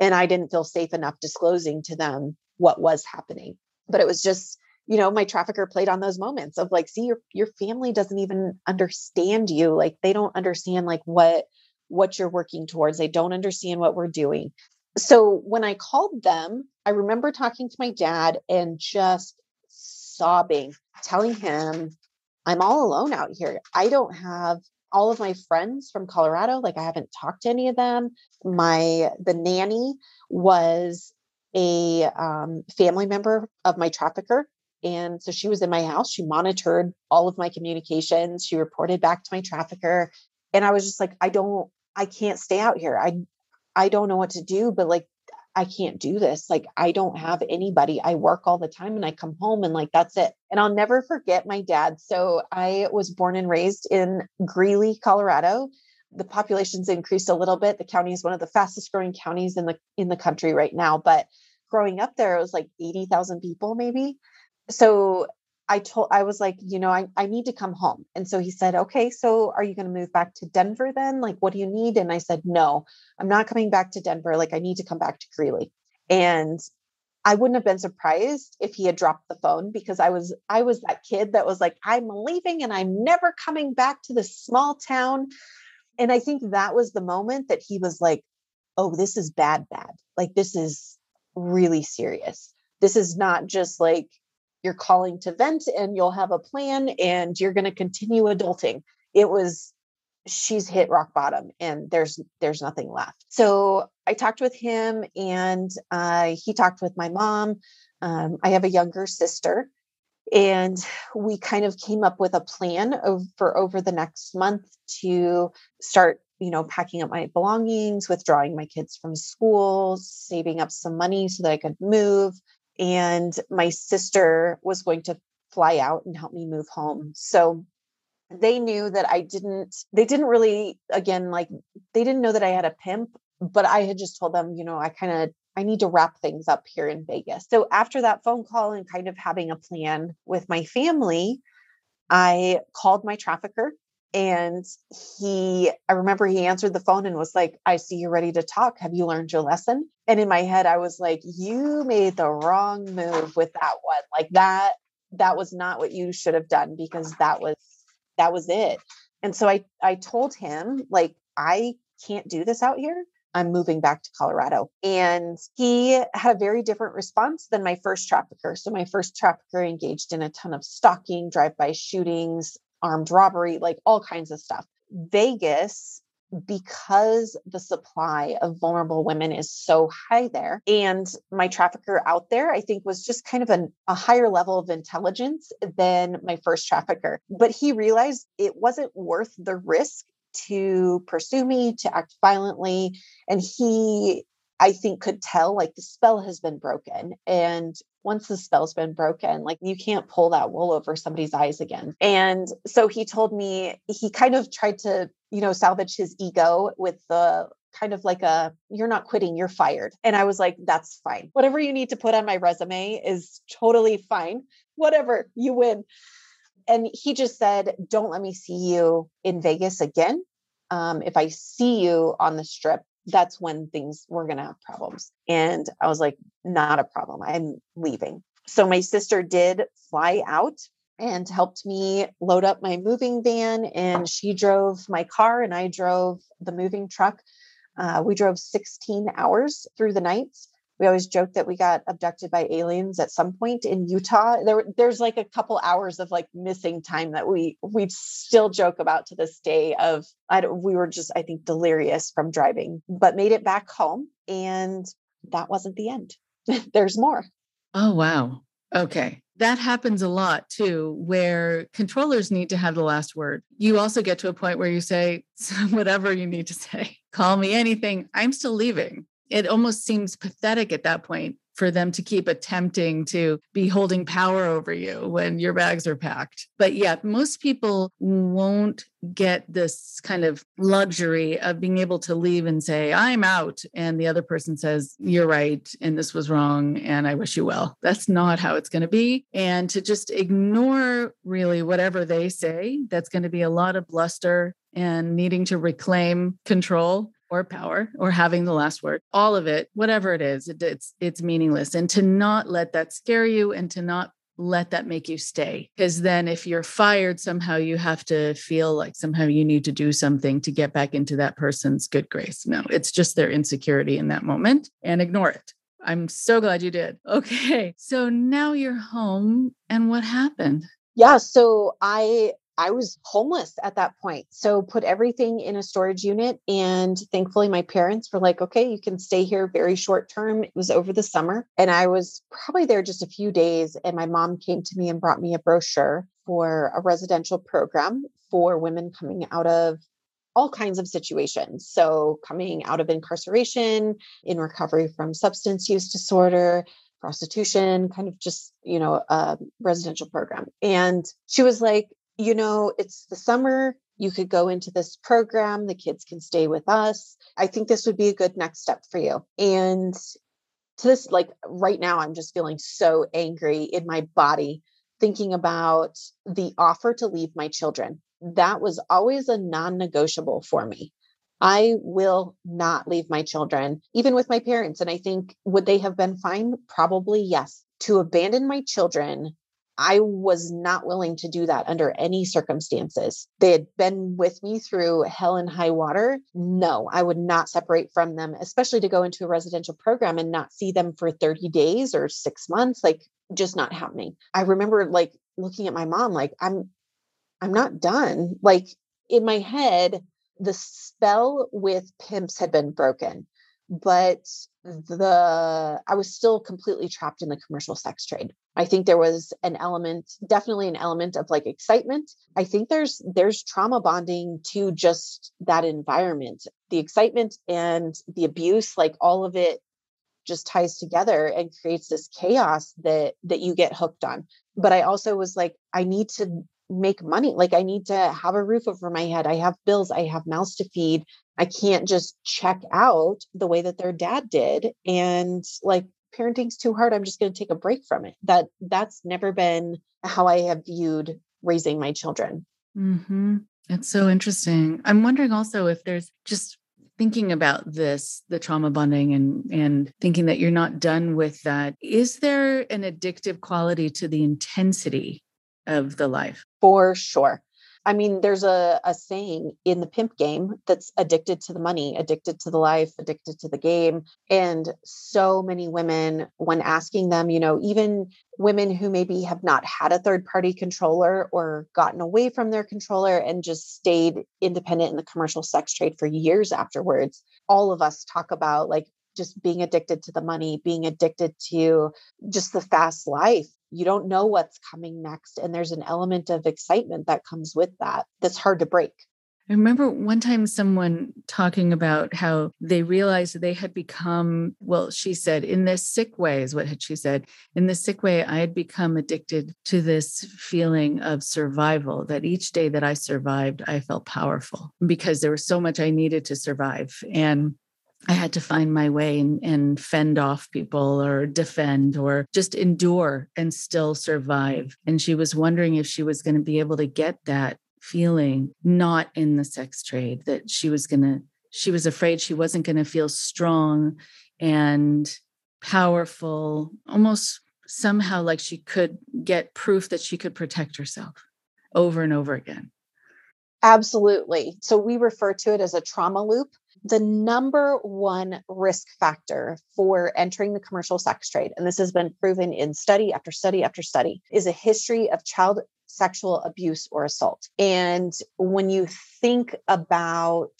And I didn't feel safe enough disclosing to them what was happening. But it was just, you know, my trafficker played on those moments of like, see, your your family doesn't even understand you. Like they don't understand like what what you're working towards. They don't understand what we're doing. So when I called them, I remember talking to my dad and just sobbing, telling him, I'm all alone out here. I don't have all of my friends from Colorado. Like I haven't talked to any of them. My the nanny was a um, family member of my trafficker. And so she was in my house. She monitored all of my communications. She reported back to my trafficker. And I was just like, I don't, I can't stay out here. I I don't know what to do, but like I can't do this. Like, I don't have anybody. I work all the time and I come home and like that's it. And I'll never forget my dad. So I was born and raised in Greeley, Colorado. The population's increased a little bit. The county is one of the fastest growing counties in the in the country right now. But growing up there, it was like 80,000 people, maybe. So I told I was like, you know, I, I need to come home. And so he said, Okay, so are you going to move back to Denver then? Like, what do you need? And I said, No, I'm not coming back to Denver. Like, I need to come back to Greeley. And I wouldn't have been surprised if he had dropped the phone because I was I was that kid that was like, I'm leaving and I'm never coming back to this small town. And I think that was the moment that he was like, Oh, this is bad, bad. Like this is really serious. This is not just like you're calling to vent and you'll have a plan and you're going to continue adulting. It was she's hit rock bottom and there's there's nothing left. So i talked with him and uh, he talked with my mom. Um, i have a younger sister and we kind of came up with a plan of, for over the next month to start you know packing up my belongings withdrawing my kids from school saving up some money so that i could move and my sister was going to fly out and help me move home. Mm-hmm. So they knew that I didn't, they didn't really, again, like they didn't know that I had a pimp, but I had just told them, you know, I kind of, I need to wrap things up here in Vegas. So after that phone call and kind of having a plan with my family, I called my trafficker and he i remember he answered the phone and was like i see you're ready to talk. Have you learned your lesson? And in my head i was like you made the wrong move with that one. Like that that was not what you should have done because that was that was it. And so i i told him like i can't do this out here. I'm moving back to Colorado. And he had a very different response than my first trafficker. So, my first trafficker engaged in a ton of stalking, drive by shootings, armed robbery, like all kinds of stuff. Vegas, because the supply of vulnerable women is so high there, and my trafficker out there, I think, was just kind of an, a higher level of intelligence than my first trafficker. But he realized it wasn't worth the risk to pursue me, to act violently. And he I think could tell like the spell has been broken. And once the spell's been broken, like you can't pull that wool over somebody's eyes again. And so he told me he kind of tried to, you know, salvage his ego with the kind of like a you're not quitting you're fired. And i was like that's fine. Whatever you need to put on my resume is totally fine. Whatever you win. And he just said don't let me see you in vegas again. Um, if i see you on the strip that's when things were going to have problems. And I was like, not a problem. I'm leaving. So my sister did fly out and helped me load up my moving van. And she drove my car and I drove the moving truck. Uh, we drove 16 hours through the nights we always joke that we got abducted by aliens at some point in Utah. There, there's like a couple hours of like missing time that we we still joke about to this day. Of we were just I think delirious from driving, but made it back home, and that wasn't the end. there's more. Oh wow. Okay. That happens a lot too, where controllers need to have the last word. You also get to a point where you say, whatever you need to say, call me anything. I'm still leaving it almost seems pathetic at that point for them to keep attempting to be holding power over you when your bags are packed. But yeah, most people won't get this kind of luxury of being able to leave and say, I'm out. And the other person says, You're right. And this was wrong. And I wish you well. That's not how it's going to be. And to just ignore really whatever they say, that's going to be a lot of bluster and needing to reclaim control or power or having the last word all of it whatever it is it, it's it's meaningless. And to not let that scare you and to not let that make you stay because then if you're fired somehow you have to feel like somehow you need to do something to get back into that person's good grace. No it's just their insecurity in that moment and ignore it. I'm so glad you did. Okay so now you're home and what happened? Yeah so i I was homeless at that point. So put everything in a storage unit. And thankfully, my parents were like, okay, you can stay here very short term. It was over the summer. And I was probably there just a few days. And my mom came to me and brought me a brochure for a residential program for women coming out of all kinds of situations. So, coming out of incarceration, in recovery from substance use disorder, prostitution, kind of just, you know, a residential program. And she was like, you know, it's the summer. You could go into this program. The kids can stay with us. I think this would be a good next step for you. And to this, like right now, I'm just feeling so angry in my body thinking about the offer to leave my children. That was always a non negotiable for me. I will not leave my children, even with my parents. And I think, would they have been fine? Probably yes. To abandon my children I was not willing to do that under any circumstances. They had been with me through hell and high water. No, I would not separate from them, especially to go into a residential program and not see them for 30 days or six months. Like, just not happening. I remember like looking at my mom, like, I'm, I'm not done. Like, in my head, the spell with pimps had been broken but the I was still completely trapped in the commercial sex trade. I think there was an element, definitely an element of like excitement. I think there's there's trauma bonding to just that environment. The excitement and the abuse, like all of it just ties together and creates this chaos that that you get hooked on. But I also was like I need to make money. Like I need to have a roof over my head. I have bills, I have mouths to feed. I can't just check out the way that their dad did and like parenting's too hard. I'm just going to take a break from it. That that's never been how I have viewed raising my children. Mm-hmm. It's so interesting. I'm wondering also if there's just thinking about this the trauma bonding and and thinking that you're not done with that is there an addictive quality to the intensity of the life for sure I mean, there's a, a saying in the pimp game that's addicted to the money, addicted to the life, addicted to the game. And so many women, when asking them, you know, even women who maybe have not had a third party controller or gotten away from their controller and just stayed independent in the commercial sex trade for years afterwards, all of us talk about like just being addicted to the money, being addicted to just the fast life you don't know what's coming next and there's an element of excitement that comes with that that's hard to break I remember one time someone talking about how they realized they had become, well, she said, in this sick way, is what had she said. In this sick way, I had become addicted to this feeling of survival, that each day that I survived, I felt powerful because there was so much I needed to survive. And I had to find my way and, and, fend off people or defend or just endure and still survive. And she was wondering if she was going to be able to get that feeling not in the sex trade, that she was going to, she was afraid she wasn't going to feel strong and powerful, almost somehow like she could get proof that she could protect herself over and over again. Absolutely. So we refer to it as a trauma loop the number one risk factor for entering the commercial sex trade, and this has been proven in study after study after study, is a history of child sexual abuse or assault. And when you think about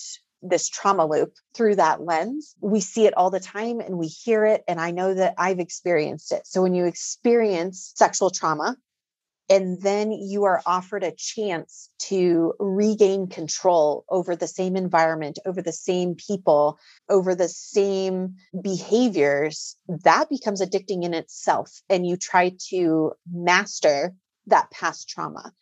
this trauma loop through that lens, we see it all the time and we hear it. And I know that I've experienced it. So when you experience sexual trauma, and then you are offered a chance to regain control over the same environment, over the same people, over the same behaviors, that becomes addicting in itself. And you try to master that past trauma.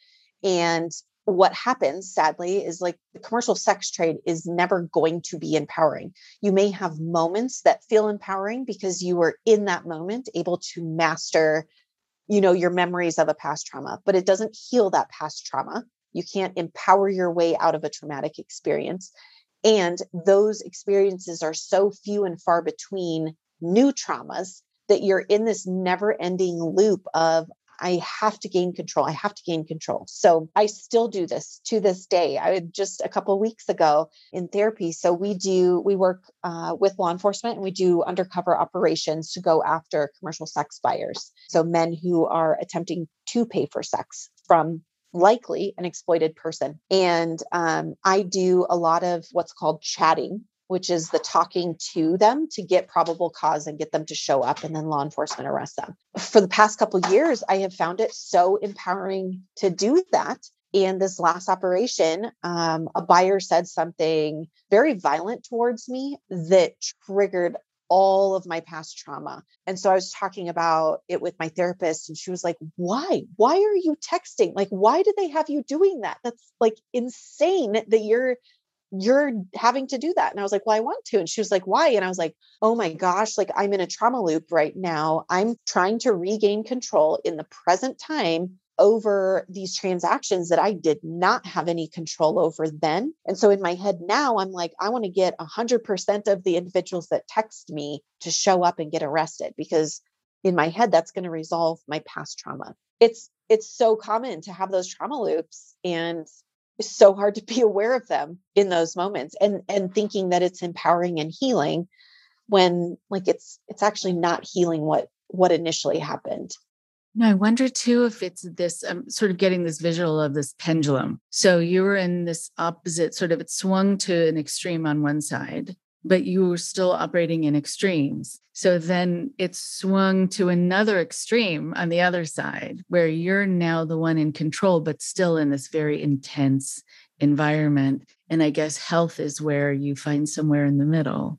And what happens sadly is like the commercial sex trade is never going to be empowering. You may have moments that feel empowering because you were in that moment able to master you know your memories of a past trauma, but it doesn't heal that past trauma. You can't empower your way out of a traumatic experience. And those experiences are so few and far between new traumas that you're in this never ending loop of I have to gain control. I have to gain control. So I still do this to this day. I just a couple weeks ago in therapy. So we do we work uh, with law enforcement and we do undercover operations to go after commercial sex buyers. So men who are attempting to pay for sex from likely an exploited person. And um, I do a lot of what's called chatting which is the talking to them to get probable cause and get them to show up and then law enforcement arrest them. For the past couple years, I have found it so empowering to do that. And this last operation, um, a buyer said something very violent towards me that triggered all of my past trauma. And so I was talking about it with my therapist, and she was like, Why? Why are you texting? Like, why do they have you doing that? That's like insane that you're you're having to do that. And I was like, well, I want to. And she was like, why? And I was like, oh my gosh, like I'm in a trauma loop right now. I'm trying to regain control in the present time over these transactions that I did not have any control over then. And so in my head now, I'm like, I want to get 100% of the individuals that text me to show up and get arrested because in my head, that's going to resolve my past trauma. It's it's so common to have those trauma loops and it's so hard to be aware of them in those moments and and thinking that it's empowering and healing when like it's it's actually not healing what what initially happened no, I wonder too if it's this, I'm um, sort of getting this visual of this pendulum. So you were in this opposite sort of, it swung to an extreme on one side but you were still operating in extremes. So then it swung to another extreme on the other side, where you're now the one in control, but still in this very intense environment. And I guess health is where you find somewhere in the middle.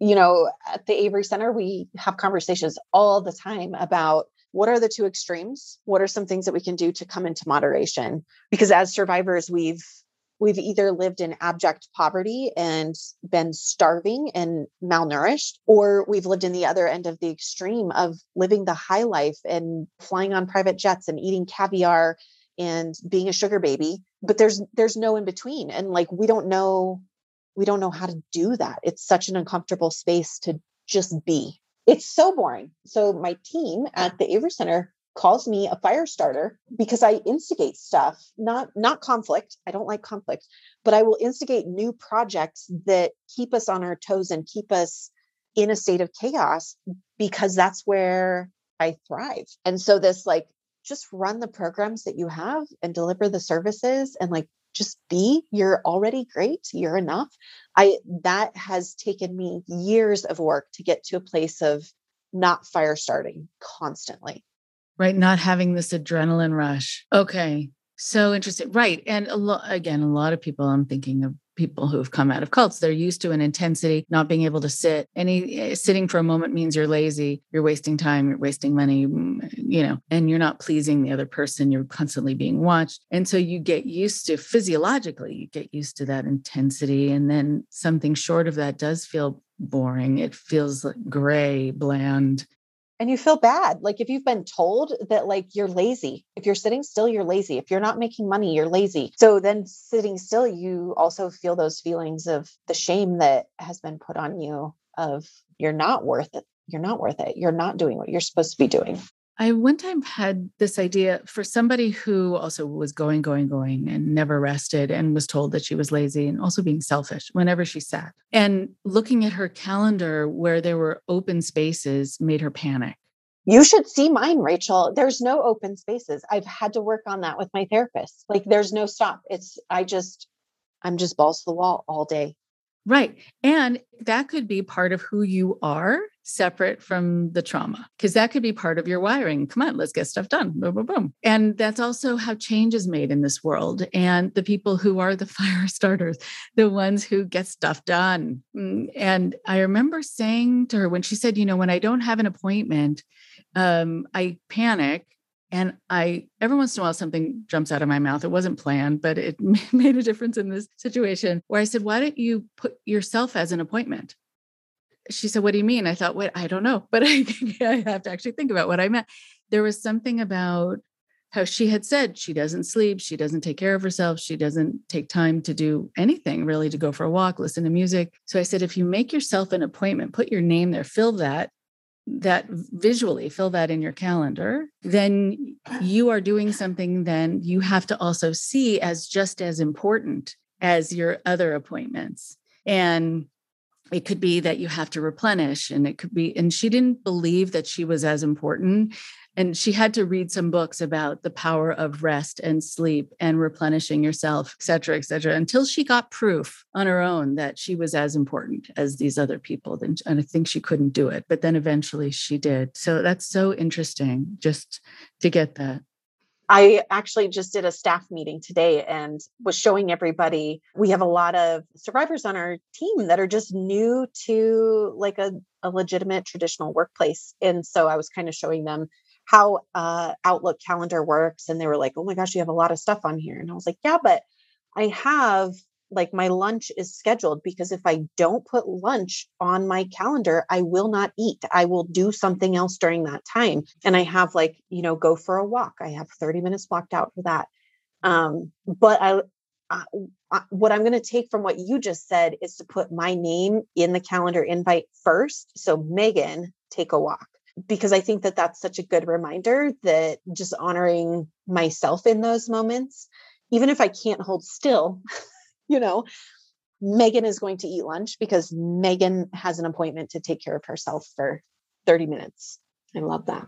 You know, at the Avery Center, we have conversations all the time about what are the two extremes? What are some things that we can do to come into moderation? Because as survivors, we've we've either lived in abject poverty and been starving and malnourished, or we've lived in the other end of the extreme of living the high life and flying on private jets and eating caviar and being a sugar baby. But there's there's no in between. And like we don't know we don't know how to do that. It's such an uncomfortable space to just be. It's so boring. So my team at the Avery Center calls me a fire starter because I instigate stuff, not not conflict. I don't like conflict, but I will instigate new projects that keep us on our toes and keep us in a state of chaos because that's where I thrive. And so this like just run the programs that you have and deliver the services and like just be you're already great you're enough i that has taken me years of work to get to a place of not fire starting constantly right? Not having this adrenaline rush. Okay. So interesting. Right. And a lot, again, a lot of people, I'm thinking of people who have come out of cults, they're used to an intensity, not being able to sit. Any eh, sitting for a moment means you're lazy, you're wasting time, you're wasting money, mm, you know, and you're not pleasing the other person. You're constantly being watched. And so you get used to physiologically, you get used to that intensity. And then something short of that does feel boring. It feels gray, bland and you feel bad like if you've been told that like you're lazy if you're sitting still you're lazy if you're not making money you're lazy. So then sitting still you also feel those feelings of the shame that has been put on you of you're not worth it you're not worth it you're not doing what you're supposed to be doing I one time had this idea for somebody who also was going, going, going and never rested and was told that she was lazy and also being selfish whenever she sat. And looking at her calendar where there were open spaces made her panic. You should see mine, Rachel. There's no open spaces. I've had to work on that with my therapist. Like there's no stop. It's, I just, I'm just balls to the wall all day. Right. And that could be part of who you are separate from the trauma, because that could be part of your wiring. Come on, let's get stuff done. Boom, boom, boom. And that's also how change is made in this world. And the people who are the fire starters, the ones who get stuff done. Mm, and I remember saying to her when she said, you know, when I don't have an appointment, um, I panic and I, every once in a while, something jumps out of my mouth. It wasn't planned, but it made a difference in this situation where I said, Why don't you put yourself as an appointment? She said, What do you mean? I thought, Wait, I don't know, but I, I have to actually think about what I meant. There was something about how she had said she doesn't sleep, she doesn't take care of herself, she doesn't take time to do anything really to go for a walk, listen to music. So I said, If you make yourself an appointment, put your name there, fill that that visually fill that in your calendar then you are doing something then you have to also see as just as important as your other appointments. And it could be that you have to replenish and it could be and she didn't believe that she was as important and she had to read some books about the power of rest and sleep and replenishing yourself et cetera et cetera until she got proof on her own that she was as important as these other people and i think she couldn't do it but then eventually she did so that's so interesting just to get that I actually just did a staff meeting today and was showing everybody we have a lot of survivors on our team that are just new to like a, a legitimate traditional workplace. And so I was kind of showing them how uh, Outlook calendar works. And they were like, oh my gosh, you have a lot of stuff on here. And I was like, yeah, but I have like my lunch is scheduled because if I don't put lunch on my calendar, I will not eat. I will do something else during that time. And I have like, you know, go for a walk. I have 30 minutes blocked out for that. Um, but I, I, I, what I'm going to take from what you just said is to put my name in the calendar invite first. So, Megan, take a walk because I think that that's such a good reminder that just honoring myself in those moments, even if I can't hold still, you know, Megan is going to eat lunch because Megan has an appointment to take care of herself for 30 minutes. I love that.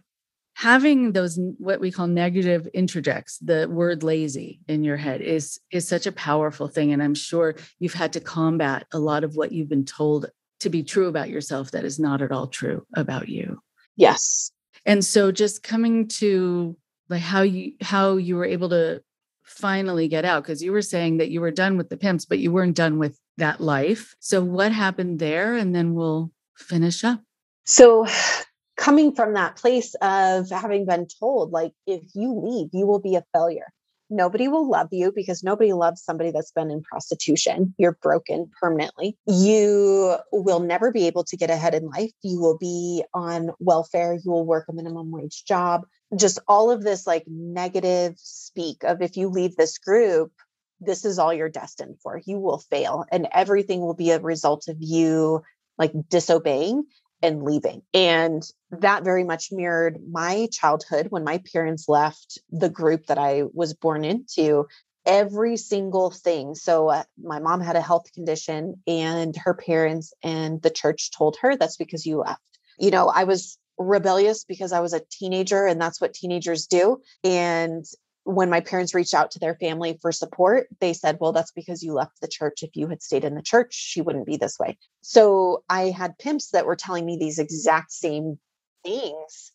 Having those what we call negative interjects, the word lazy in your head is is such a powerful thing. And I'm sure you've had to combat a lot of what you've been told to be true about yourself that is not at all true about you. Yes. And so just coming to like how you how you were able to finally get out because you were saying that you were done with the pimps but you weren't done with that life. So what happened there and then we'll finish up. So coming from that place of having been told like if you leave you will be a failure nobody will love you because nobody loves somebody that's been in prostitution. You're broken permanently. You will never be able to get ahead in life. You will be on welfare. You will work a minimum wage job. Just all of this like negative speak of if you leave this group, this is all you're destined for. You will fail and everything will be a result of you like disobeying and leaving. And that very much mirrored my childhood when my parents left the group that I was born into. Every single thing. So, uh, my mom had a health condition, and her parents and the church told her that's because you left. You know, I was rebellious because I was a teenager, and that's what teenagers do. And when my parents reached out to their family for support, they said, Well, that's because you left the church. If you had stayed in the church, she wouldn't be this way. So I had pimps that were telling me these exact same things.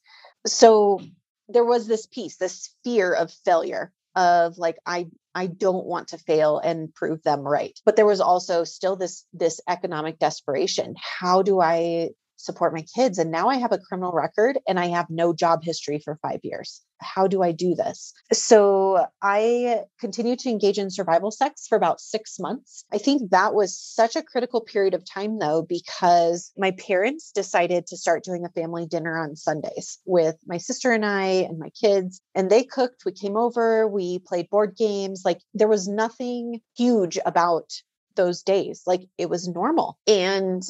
So there was this piece, this fear of failure of like, I I don't want to fail and prove them right. But there was also still this this economic desperation. How do I support my kids. And now I have a criminal record and I have no job history for five years. How do I do this? So I continued to engage in survival sex for about six months. I think that was such a critical period of time, though, because my parents decided to start doing a family dinner on Sundays with my sister and I and my kids. And they cooked, we came over, we played board games. Like there was nothing huge about those days. Like it was normal. And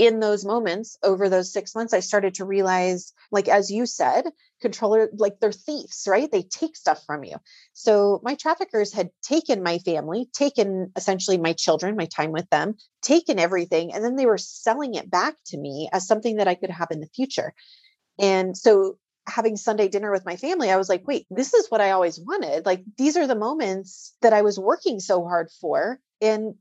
in those moments over those six months, I started to realize, like, as you said, controller, like they're thieves, right? They take stuff from you. So my traffickers had taken my family, taken essentially my children, my time with them, taken everything, and then they were selling it back to me as something that I could have in the future. And so having Sunday dinner with my family, I was like, wait, this is what I always wanted. Like, these are the moments that I was working so hard for. And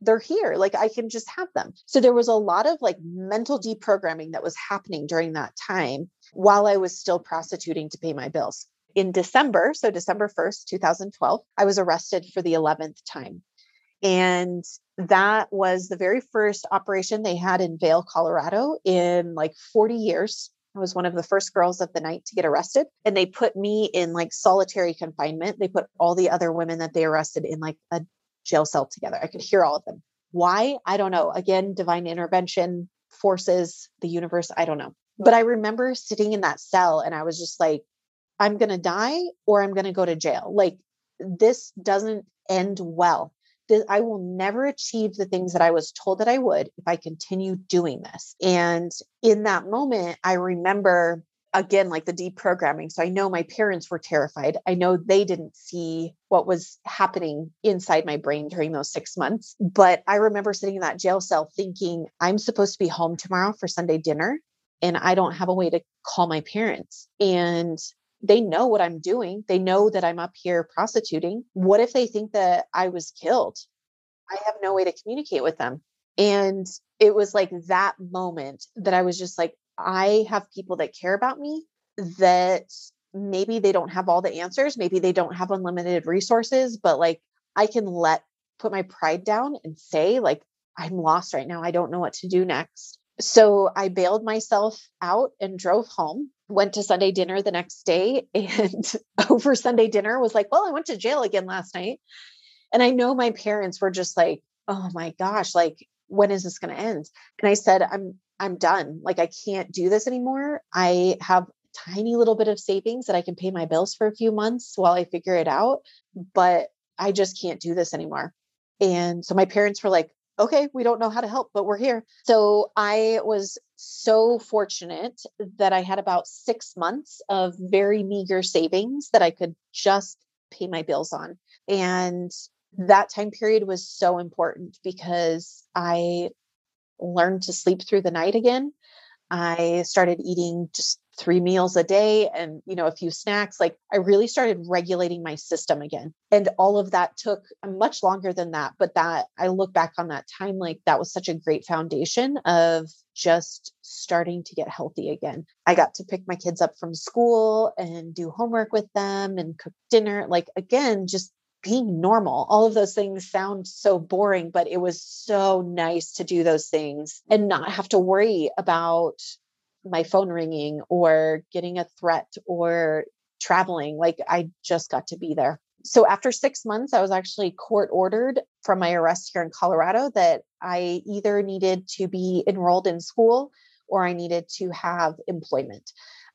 they're here. Like I can just have them. So there was a lot of like mental deprogramming that was happening during that time while I was still prostituting to pay my bills. In December, so December 1st, 2012, I was arrested for the 11th time. And that was the very first operation they had in Vail, Colorado in like 40 years. I was one of the first girls of the night to get arrested. And they put me in like solitary confinement. They put all the other women that they arrested in like a jail cell together. I could hear all of them. Why? I don't know. Again, divine intervention, forces, the universe, I don't know. But I remember sitting in that cell and I was just like, I'm going to die or I'm going to go to jail. Like, this doesn't end well. I will never achieve the things that I was told that I would if I continue doing this. And in that moment, I remember again like the deprogramming so i know my parents were terrified. I know they didn't see what was happening inside my brain during those 6 months but i remember sitting in that jail cell thinking i'm supposed to be home tomorrow for sunday dinner and i don't have a way to call my parents. And they know what i'm doing. They know that i'm up here prostituting. What if they think that i was killed? I have no way to communicate with them. And it was like that moment that i was just like I have people that care about me that maybe they don't have all the answers, maybe they don't have unlimited resources, but like I can let put my pride down and say like I'm lost right now. I don't know what to do next. So I bailed myself out and drove home. Went to Sunday dinner the next day and over Sunday dinner was like, "Well, I went to jail again last night." And I know my parents were just like, "Oh my gosh, like when is this going to end?" And I said, "I'm I'm done. Like I can't do this anymore. I have tiny little bit of savings that I can pay my bills for a few months while I figure it out, but I just can't do this anymore. And so my parents were like, okay, we don't know how to help, but we're here. So I was so fortunate that I had about six months of very meager savings that I could just pay my bills on. And that time period was so important because I learned to sleep through the night again. I started eating just three meals a day and you know a few snacks like i really started regulating my system again and all of that took um, much longer than that but that i look back on that time like that was such a great foundation of just starting to get healthy again i got to pick my kids up from school and do homework with them and cook dinner like again just being normal. All of those things sound so boring, but it was so nice to do those things and not have to worry about my phone ringing or getting a threat or traveling. Like I just got to be there. So after six months, I was actually court ordered from my arrest here in Colorado that I either needed to be enrolled in school or I needed to have employment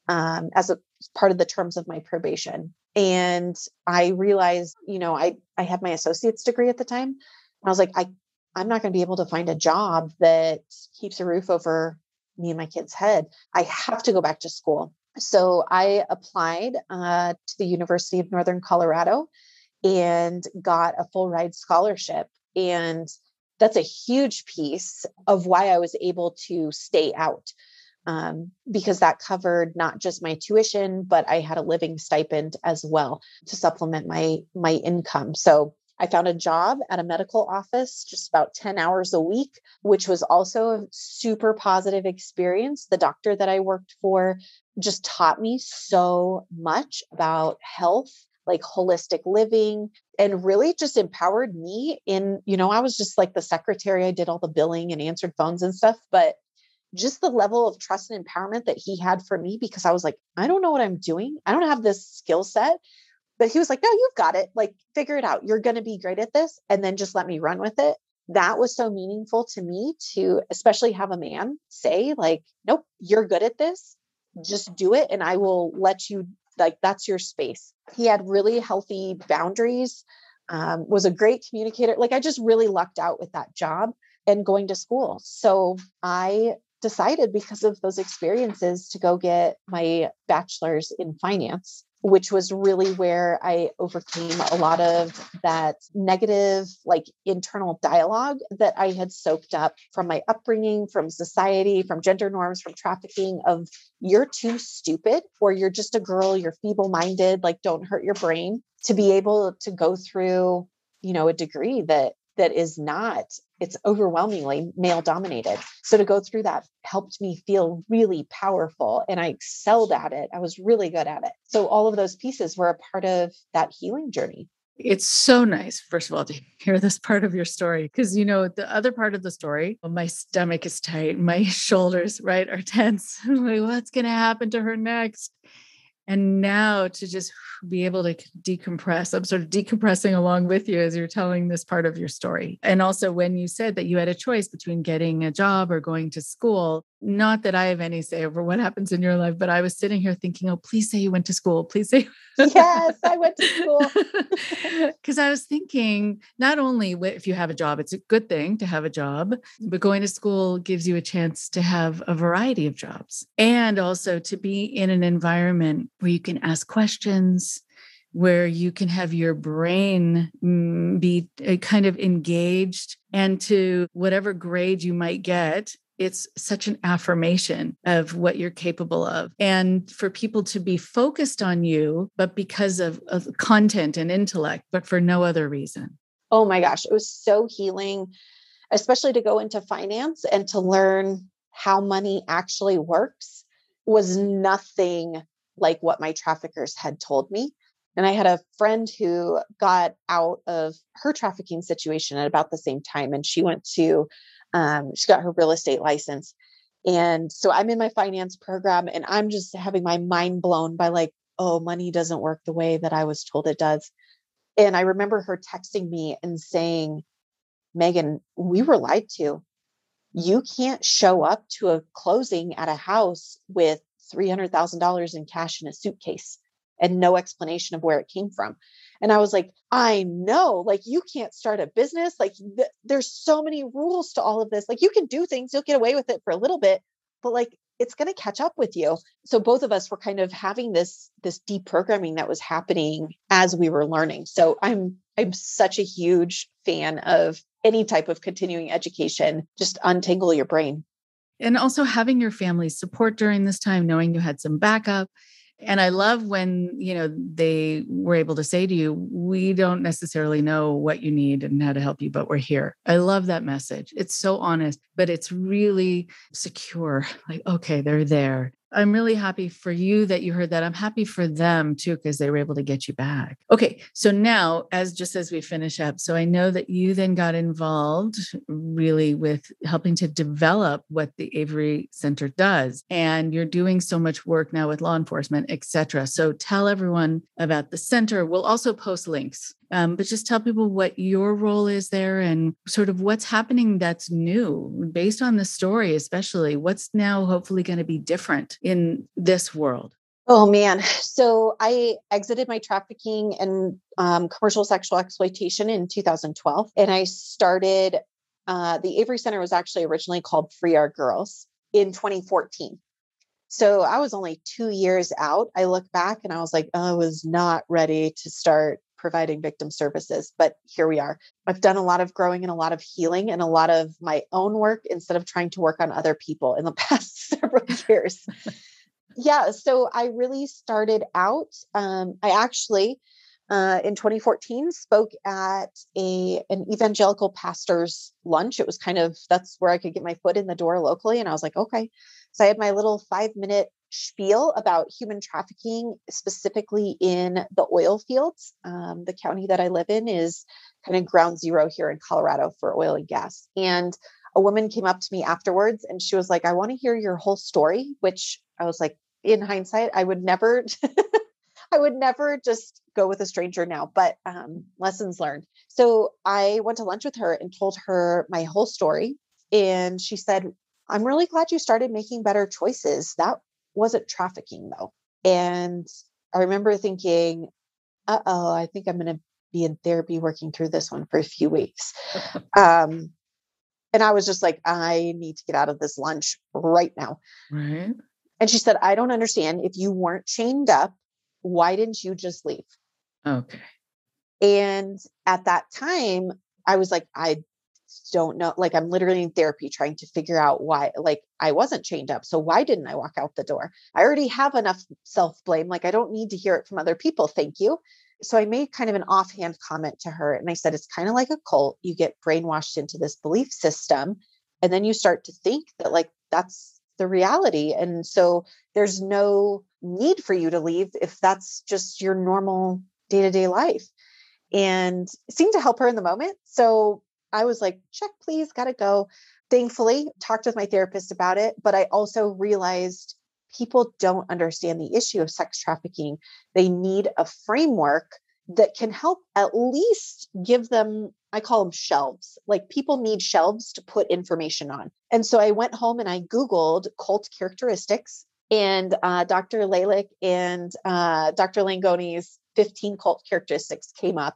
um, as a part of the terms of my probation and i realized you know i i had my associate's degree at the time and i was like i i'm not going to be able to find a job that keeps a roof over me and my kid's head. I have to go back to school. So i applied uh, to the university of northern colorado and got a full ride scholarship and that's a huge piece of why i was able to stay out um, because that covered not just my tuition, but I had a living stipend as well to supplement my my income. So I found a job at a medical office just about 10 hours a week, which was also a super positive experience. The doctor that I worked for just taught me so much about health, like holistic living, and really just empowered me in, you know, I was just like the secretary. I did all the billing and answered phones and stuff, but just the level of trust and empowerment that he had for me because I was like, I don't know what I'm doing. I don't have this skill set. But he was like, No, you've got it. Like, figure it out. You're going to be great at this. And then just let me run with it. That was so meaningful to me to especially have a man say, like, Nope, you're good at this. Just do it. And I will let you, like, that's your space. He had really healthy boundaries, um, was a great communicator. Like, I just really lucked out with that job and going to school. So I decided because of those experiences to go get my bachelor's in finance which was really where I overcame a lot of that negative, like internal dialogue that I had soaked up from my upbringing, from society, from gender norms, from trafficking of you're too stupid or you're just a girl, you're feeble minded, like don't hurt your brain to be able to go through, you know, a degree that that is not it's overwhelmingly male dominated. So to go through that helped me feel really powerful and I excelled at it. I was really good at it. So all of those pieces were a part of that healing journey. It's so nice, first of all, to hear this part of your story because, you know, the other part of the story, my stomach is tight, my shoulders, right, are tense. like, what's going to happen to her next? And now to just be able to decompress, I'm sort of decompressing along with you as you're telling this part of your story. And also, when you said that you had a choice between getting a job or going to school, not that I have any say over what happens in your life, but I was sitting here thinking, oh, please say you went to school. Please say. yes, I went to school. Because I was thinking, not only if you have a job, it's a good thing to have a job, but going to school gives you a chance to have a variety of jobs and also to be in an environment where you can ask questions, where you can have your brain mm, be uh, kind of engaged and to whatever grade you might get it's such an affirmation of what you're capable of. And for people to be focused on you, but because of, of, content and intellect, but for no other reason. Oh my gosh, it was so healing, especially to go into finance and to learn how money actually works was nothing like what my traffickers had told me. And I had a friend who got out of her trafficking situation at about the same time. And she went to um, she got her real estate license. And so I'm in my finance program and I'm just having my mind blown by like, oh, money doesn't work the way that I was told it does. And I remember her texting me and saying, Megan, we were lied to. You can't show up to a closing at a house with $300,000 in cash in a suitcase and no explanation of where it came from. And I was like, I know, like, you can't start a business. Like, th- there's so many rules to all of this. Like, you can do things, you'll get away with it for a little bit, but like, it's going to catch up with you. So both of us were kind of having this this deprogramming that was happening as we were learning. So I'm I'm such a huge fan of any type of continuing education. Just untangle your brain. And also having your family support during this time, knowing you had some backup and I love when, you know, they were able to say to you, we don't necessarily know what you need and how to help you, but we're here. I love that message. It's so honest, but it's really secure. Like, okay, they're there. I'm really happy for you that you heard that. I'm happy for them too, because they were able to get you back. Okay. So now, as just as we finish up, so I know that you then got involved really with helping to develop what the Avery Center does. And you're doing so much work now with law enforcement, et cetera. So tell everyone about the center. We'll also post links um, but just tell people what your role is there and sort of what's happening that's new based on the story, especially what's now hopefully going to be different in this world. Oh man. So I exited my trafficking and um, commercial sexual exploitation in 2012. And I started, uh, the Avery Center was actually originally called Free Our Girls in 2014. So I was only two years out. I look back and I was like, oh, I was not ready to start providing victim services, but here we are. I've done a lot of growing and a lot of healing and a lot of my own work instead of trying to work on other people in the past several years. yeah, so I really started out. Um, I actually, uh, in 2014, spoke at a an evangelical pastor's lunch. It was kind of that's where I could get my foot in the door locally, and I was like, okay. So I had my little five minute spiel about human trafficking, specifically in the oil fields. Um, the county that I live in is kind of ground zero here in Colorado for oil and gas. And a woman came up to me afterwards and she was like, I want to hear your whole story, which I was like, in hindsight, I would never. I would never just go with a stranger now, but um, lessons learned. So I went to lunch with her and told her my whole story. And she said, I'm really glad you started making better choices. That wasn't trafficking though. And I remember thinking, uh oh, I think I'm going to be in therapy working through this one for a few weeks. um, and I was just like, I need to get out of this lunch right now. Right. And she said, I don't understand. If you weren't chained up, why didn't you just leave? Okay. And at that time, I was like, I don't know like i'm literally in therapy trying to figure out why like i wasn't chained up so why didn't i walk out the door i already have enough self blame like i don't need to hear it from other people thank you So I made kind of an offhand comment to her and I said, it's kind of like a cult. You get brainwashed into this belief system. And then you start to think that, like, that's the reality. And so there's no need for you to leave if that's just your normal day to day life. And seemed to help her in the moment. So I was like, check, please, gotta go. Thankfully, talked with my therapist about it, but I also realized people don't understand the issue of sex trafficking. They need a framework that can help at least give them I call them shelves. Like people need shelves to put information on. And so I went home and I Googled cult characteristics, and uh, Dr. Lalich and uh, Dr. Langone's 15 cult characteristics came up.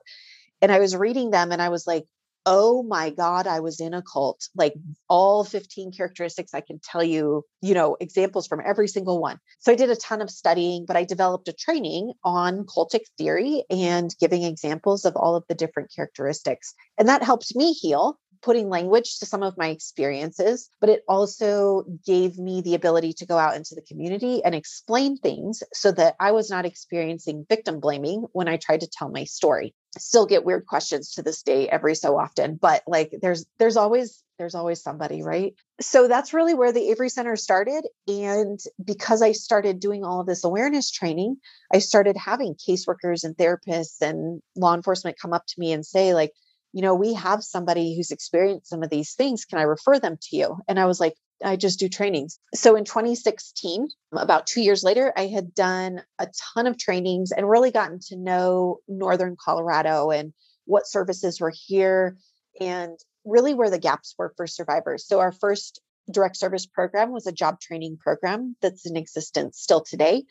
And I was reading them and I was like, oh my god i was in a cult like all 15 characteristics i can tell you you know examples from every single one. So i did a ton of studying but i developed a training on cultic theory and giving examples of all of the different characteristics and that helped me heal putting language to some of my experiences, but it also gave me the ability to go out into the community and explain things so that I was not experiencing victim blaming when I tried to tell my story. Still get weird questions to this day every so often, but like there's there's always there's always somebody, right? So that's really where the Avery Center started and because I started doing all of this awareness training, I started having caseworkers and therapists and law enforcement come up to me and say like you know, we have somebody who's experienced some of these things. Can I refer them to you? And I was like, I just do trainings. So in 2016, about two years later, I had done a ton of trainings and really gotten to know Northern Colorado and what services were here and really where the gaps were for survivors. So our first direct service program was a job training program that's in existence still today.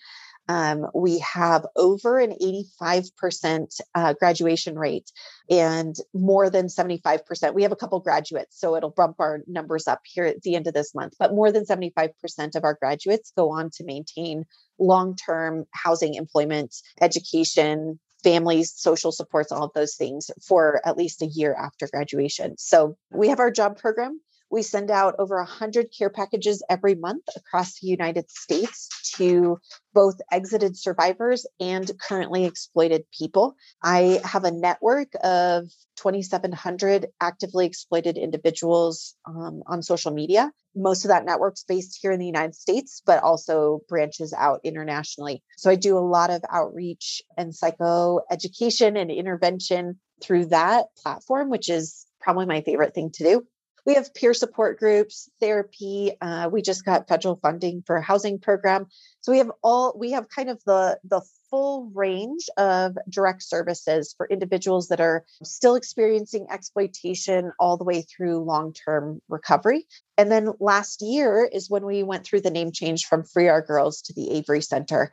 Um, we have over an 85% uh, graduation rate and more than 75%. We have a couple graduates, so it'll bump our numbers up here at the end of this month, but more than 75% of our graduates go on to maintain long term housing, employment, education, families, social supports, all of those things for at least a year after graduation. So we have our job program we send out over 100 care packages every month across the United States to both exited survivors and currently exploited people. I have a network of 2,700 actively exploited individuals um, on social media. Most of that network's based here in the United States, but also branches out internationally. So I do a lot of outreach and psycho education and intervention through that platform, which is probably my favorite thing to do we have peer support groups therapy uh, we just got federal funding for a housing program. So we have all we have kind of the the full range of direct services for individuals that are still experiencing exploitation all the way through long-term recovery. And then last year is when we went through the name change from free our girls to the avery center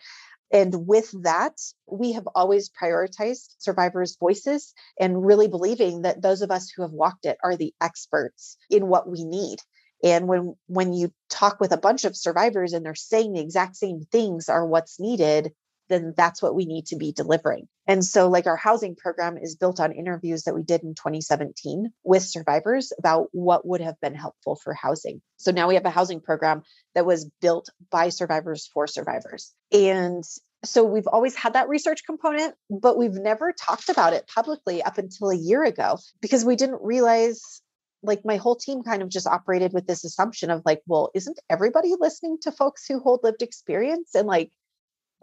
and with that, we have always prioritized survivors' voices and really believing that those of us who have walked it are the experts in what we need. And when when you talk with a bunch of survivors and they're saying the exact same things are what's needed, then that's what we need to be delivering. And so, like, our housing program is built on interviews that we did in 2017 with survivors about what would have been helpful for housing. So now we have a housing program that was built by survivors for survivors. And so we've always had that research component, but we've never talked about it publicly up until a year ago because we didn't realize like my whole team kind of just operated with this assumption of like, well, isn't everybody listening to folks who hold lived experience? And like,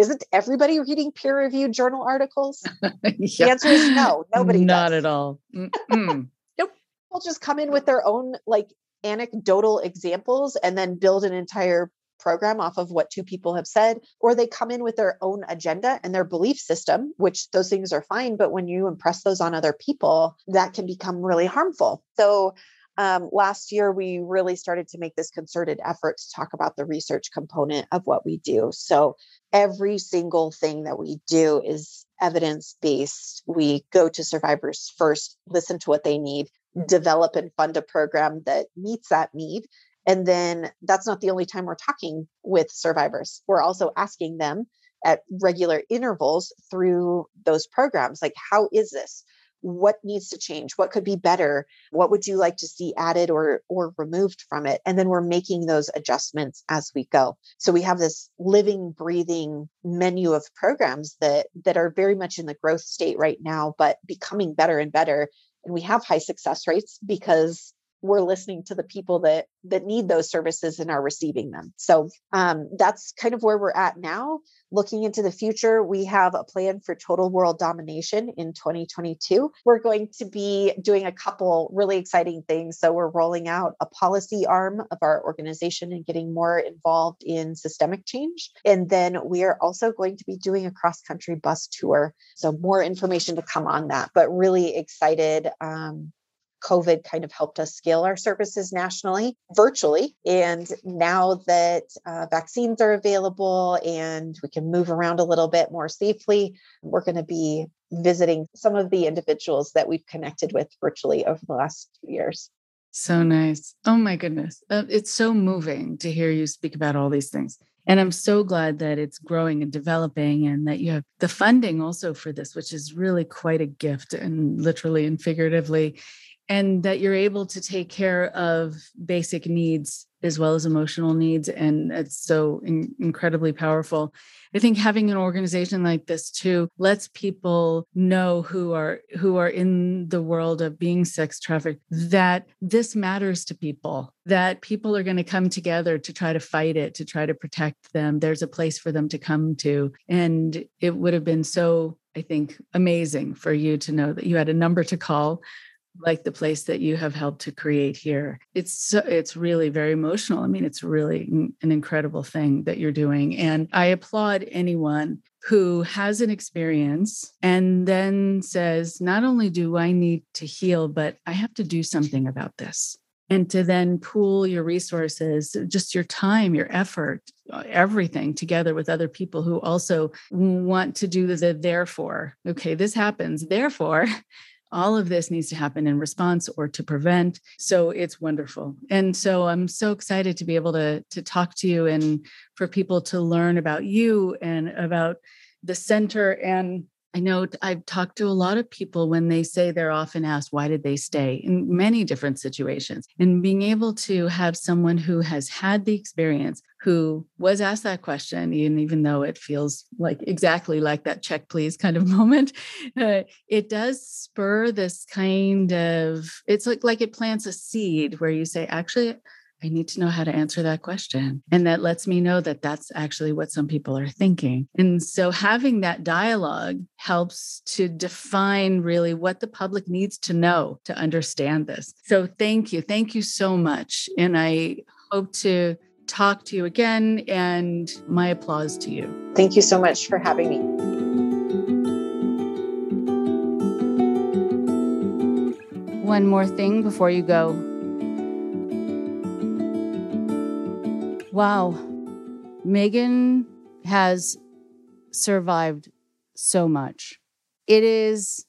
isn't everybody reading peer reviewed journal articles? yeah. The answer is no, nobody. Not does. at all. nope. People just come in with their own like anecdotal examples and then build an entire program off of what two people have said, or they come in with their own agenda and their belief system, which those things are fine. But when you impress those on other people, that can become really harmful. So um, last year, we really started to make this concerted effort to talk about the research component of what we do. So every single thing that we do is evidence based. We go to survivors first, listen to what they need, develop and fund a program that meets that need. And then that's not the only time we're talking with survivors. We're also asking them at regular intervals through those programs like, how is this? What needs to change what could be better what would you like to see added or or removed from it and then we're making those adjustments as we go. So we have this living breathing menu of programs that that are very much in the growth state right now but becoming better and better. And we have high success rates because we're listening to the people that that need those services and are receiving them. So um, that's kind of where we're at now. Looking into the future we have a plan for total world domination in 2022 we're going to be doing a couple really exciting things. So we're rolling out a policy arm of our organization and getting more involved in systemic change. And then we are also going to be doing a cross country bus tour. So more information to come on that but really excited um, COVID kind of helped us scale our services nationally, virtually. And now that uh, vaccines are available and we can move around a little bit more safely, we're going to be visiting some of the individuals that we've connected with virtually over the last two years. So nice. Oh my goodness. Uh, it's so moving to hear you speak about all these things. And I'm so glad that it's growing and developing and that you have the funding also for this, which is really quite a gift and literally and figuratively and that you're able to take care of basic needs as well as emotional needs and it's so in- incredibly powerful. I think having an organization like this too lets people know who are who are in the world of being sex trafficked that this matters to people that people are going to come together to try to fight it to try to protect them. There's a place for them to come to. And it would have been so I think amazing for you to know that you had a number to call like the place that you have helped to create here. It's so, it's really very emotional. I mean, it's really an incredible thing that you're doing and I applaud anyone who has an experience and then says, not only do I need to heal, but I have to do something about this. And to then pool your resources, just your time, your effort, uh, everything together with other people who also want to do the therefore. Okay, this happens. Therefore, all of this needs to happen in response or to prevent. So it's wonderful. And so i'm so excited to be able to to talk to you and for people to learn about you and about the center and I know I've talked to a lot of people when they say they're often asked, why did they stay in many different situations? And being able to have someone who has had the experience, who was asked that question, and even though it feels like exactly like that check please kind of moment, uh, it does spur this kind of, it's like, like it plants a seed where you say, actually, I need to know how to answer that question. And that lets me know that that's actually what some people are thinking. And so having that dialogue helps to define really what the public needs to know to understand this. So thank you. Thank you so much. And I hope to talk to you again. And my applause to you. Thank you so much for having me. One more thing before you go. Wow. Megan has survived so much. It is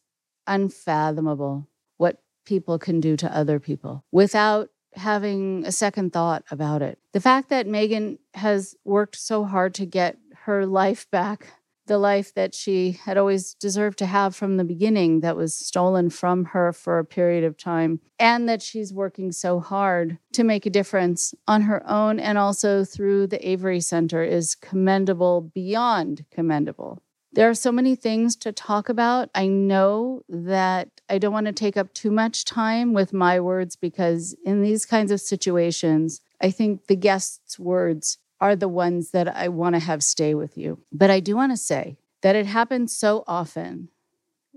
unfathomable what people can do to other people without having a second thought about it. The fact that Megan has worked so hard to get her life back the life that she had always deserved to have from the beginning that was stolen from her for a period of time, and that she's working so hard to make a difference on her own and also through the Avery Center is commendable, beyond commendable. There are so many things to talk about. I know that I don't want to take up too much time with my words because in these kinds of situations, I think the guest's words are the ones that I want to have stay with you. But I do want to say that it happens so often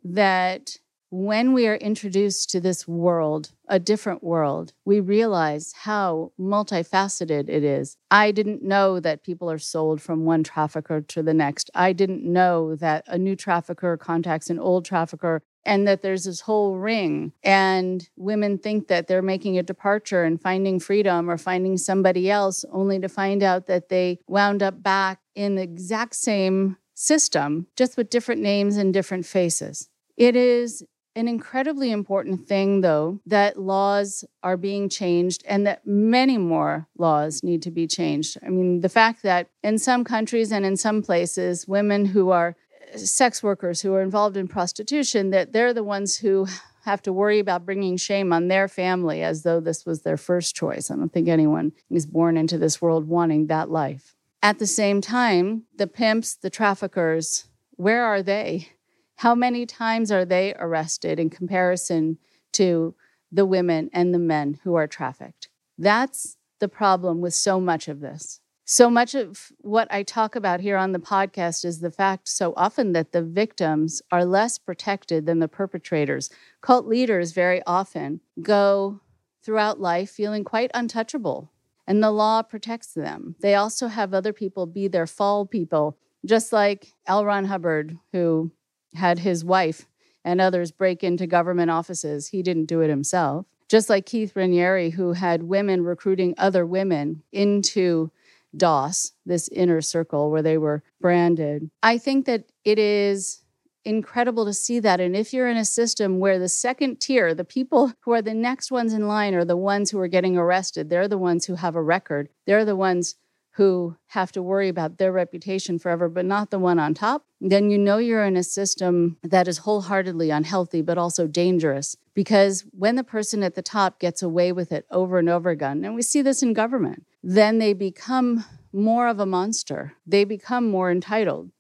that when we are introduced to this world, a different world, we realize how multifaceted it is. I didn't know that people are sold from one trafficker to the next. I didn't know that a new trafficker contacts an old trafficker and that there's this whole ring and women think that they're making a departure and finding freedom or finding somebody else only to find out that they wound up back in the exact same system just with different names and different faces it is an incredibly important thing, though, that laws are being changed and that many more laws need to be changed. I mean, the fact that in some countries and in some places, women who are sex workers who are involved in prostitution that they're the ones who have to worry about bringing shame on their family as though this was their first choice. I don't think anyone is born into this world wanting that life. At the same time, the pimps, the traffickers, where are they? How many times are they arrested in comparison to the women and the men who are trafficked? That's the problem with so much of this. So much of what I talk about here on the podcast is the fact so often that the victims are less protected than the perpetrators. Cult leaders very often go throughout life feeling quite untouchable, and the law protects them. They also have other people be their fall people, just like L. Ron Hubbard, who had his wife and others break into government offices. He didn't do it himself. Just like Keith Raniere, who had women recruiting other women into DOS, this inner circle where they were branded. I think that it is incredible to see that. And if you're in a system where the second tier, the people who are the next ones in line, are the ones who are getting arrested, they're the ones who have a record, they're the ones who have to worry about their reputation forever, but not the one on top, then you know you're in a system that is wholeheartedly unhealthy, but also dangerous. Because when the person at the top gets away with it over and over again, and we see this in government, then they become more of a monster. They become more entitled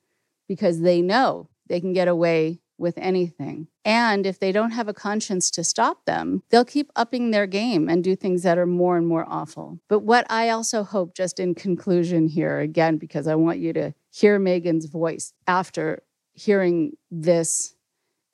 because they know they can get away with anything. And if they don't have a conscience to stop them, they'll keep upping their game and do things that are more and more awful. But what I also hope, just in conclusion here, again, because I want you to hear Megan's voice after hearing this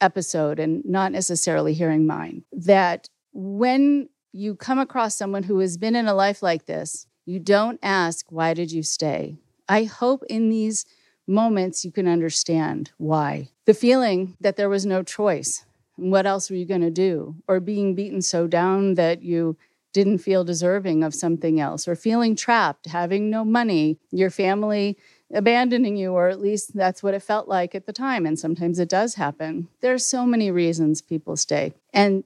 episode and not necessarily hearing mine, that when you come across someone who has been in a life like this, you don't ask, Why did you stay? I hope in these moments you can understand why. The feeling that there was no choice. What else were you going to do? Or being beaten so down that you didn't feel deserving of something else, or feeling trapped, having no money, your family abandoning you, or at least that's what it felt like at the time. And sometimes it does happen. There are so many reasons people stay. And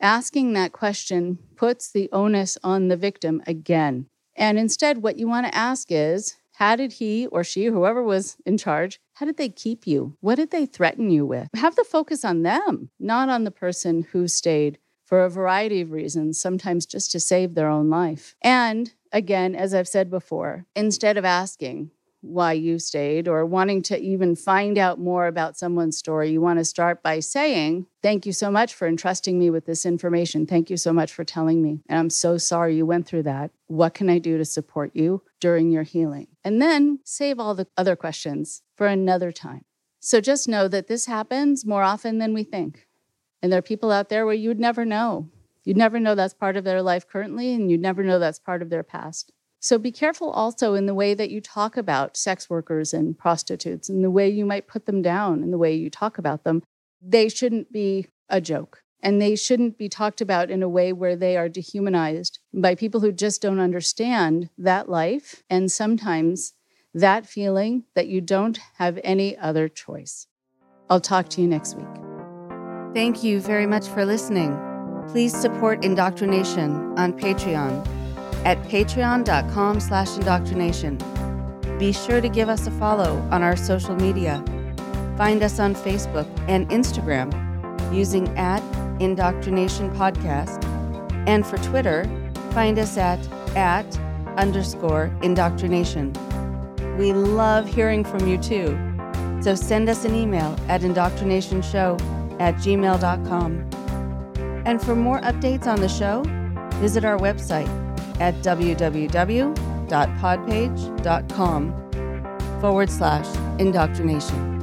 asking that question puts the onus on the victim again. And instead, what you want to ask is how did he or she, whoever was in charge, how did they keep you? What did they threaten you with? Have the focus on them, not on the person who stayed for a variety of reasons, sometimes just to save their own life. And again, as I've said before, instead of asking, why you stayed or wanting to even find out more about someone's story, you want to start by saying, Thank you so much for entrusting me with this information. Thank you so much for telling me. And I'm so sorry you went through that. What can I do to support you during your healing? And then save all the other questions for another time. So just know that this happens more often than we think. And there are people out there where you'd never know. You'd never know that's part of their life currently, and you'd never know that's part of their past. So be careful also in the way that you talk about sex workers and prostitutes and the way you might put them down and the way you talk about them. They shouldn't be a joke and they shouldn't be talked about in a way where they are dehumanized by people who just don't understand that life and sometimes that feeling that you don't have any other choice. I'll talk to you next week. Thank you very much for listening. Please support Indoctrination on Patreon at patreon.com slash indoctrination. Be sure to give us a follow on our social media. Find us on Facebook and Instagram using at Indoctrination Podcast. And for Twitter, find us at at underscore indoctrination. We love hearing from you too. So send us an email at indoctrinationshow at gmail.com. And for more updates on the show, visit our website at www.podpage.com forward slash indoctrination.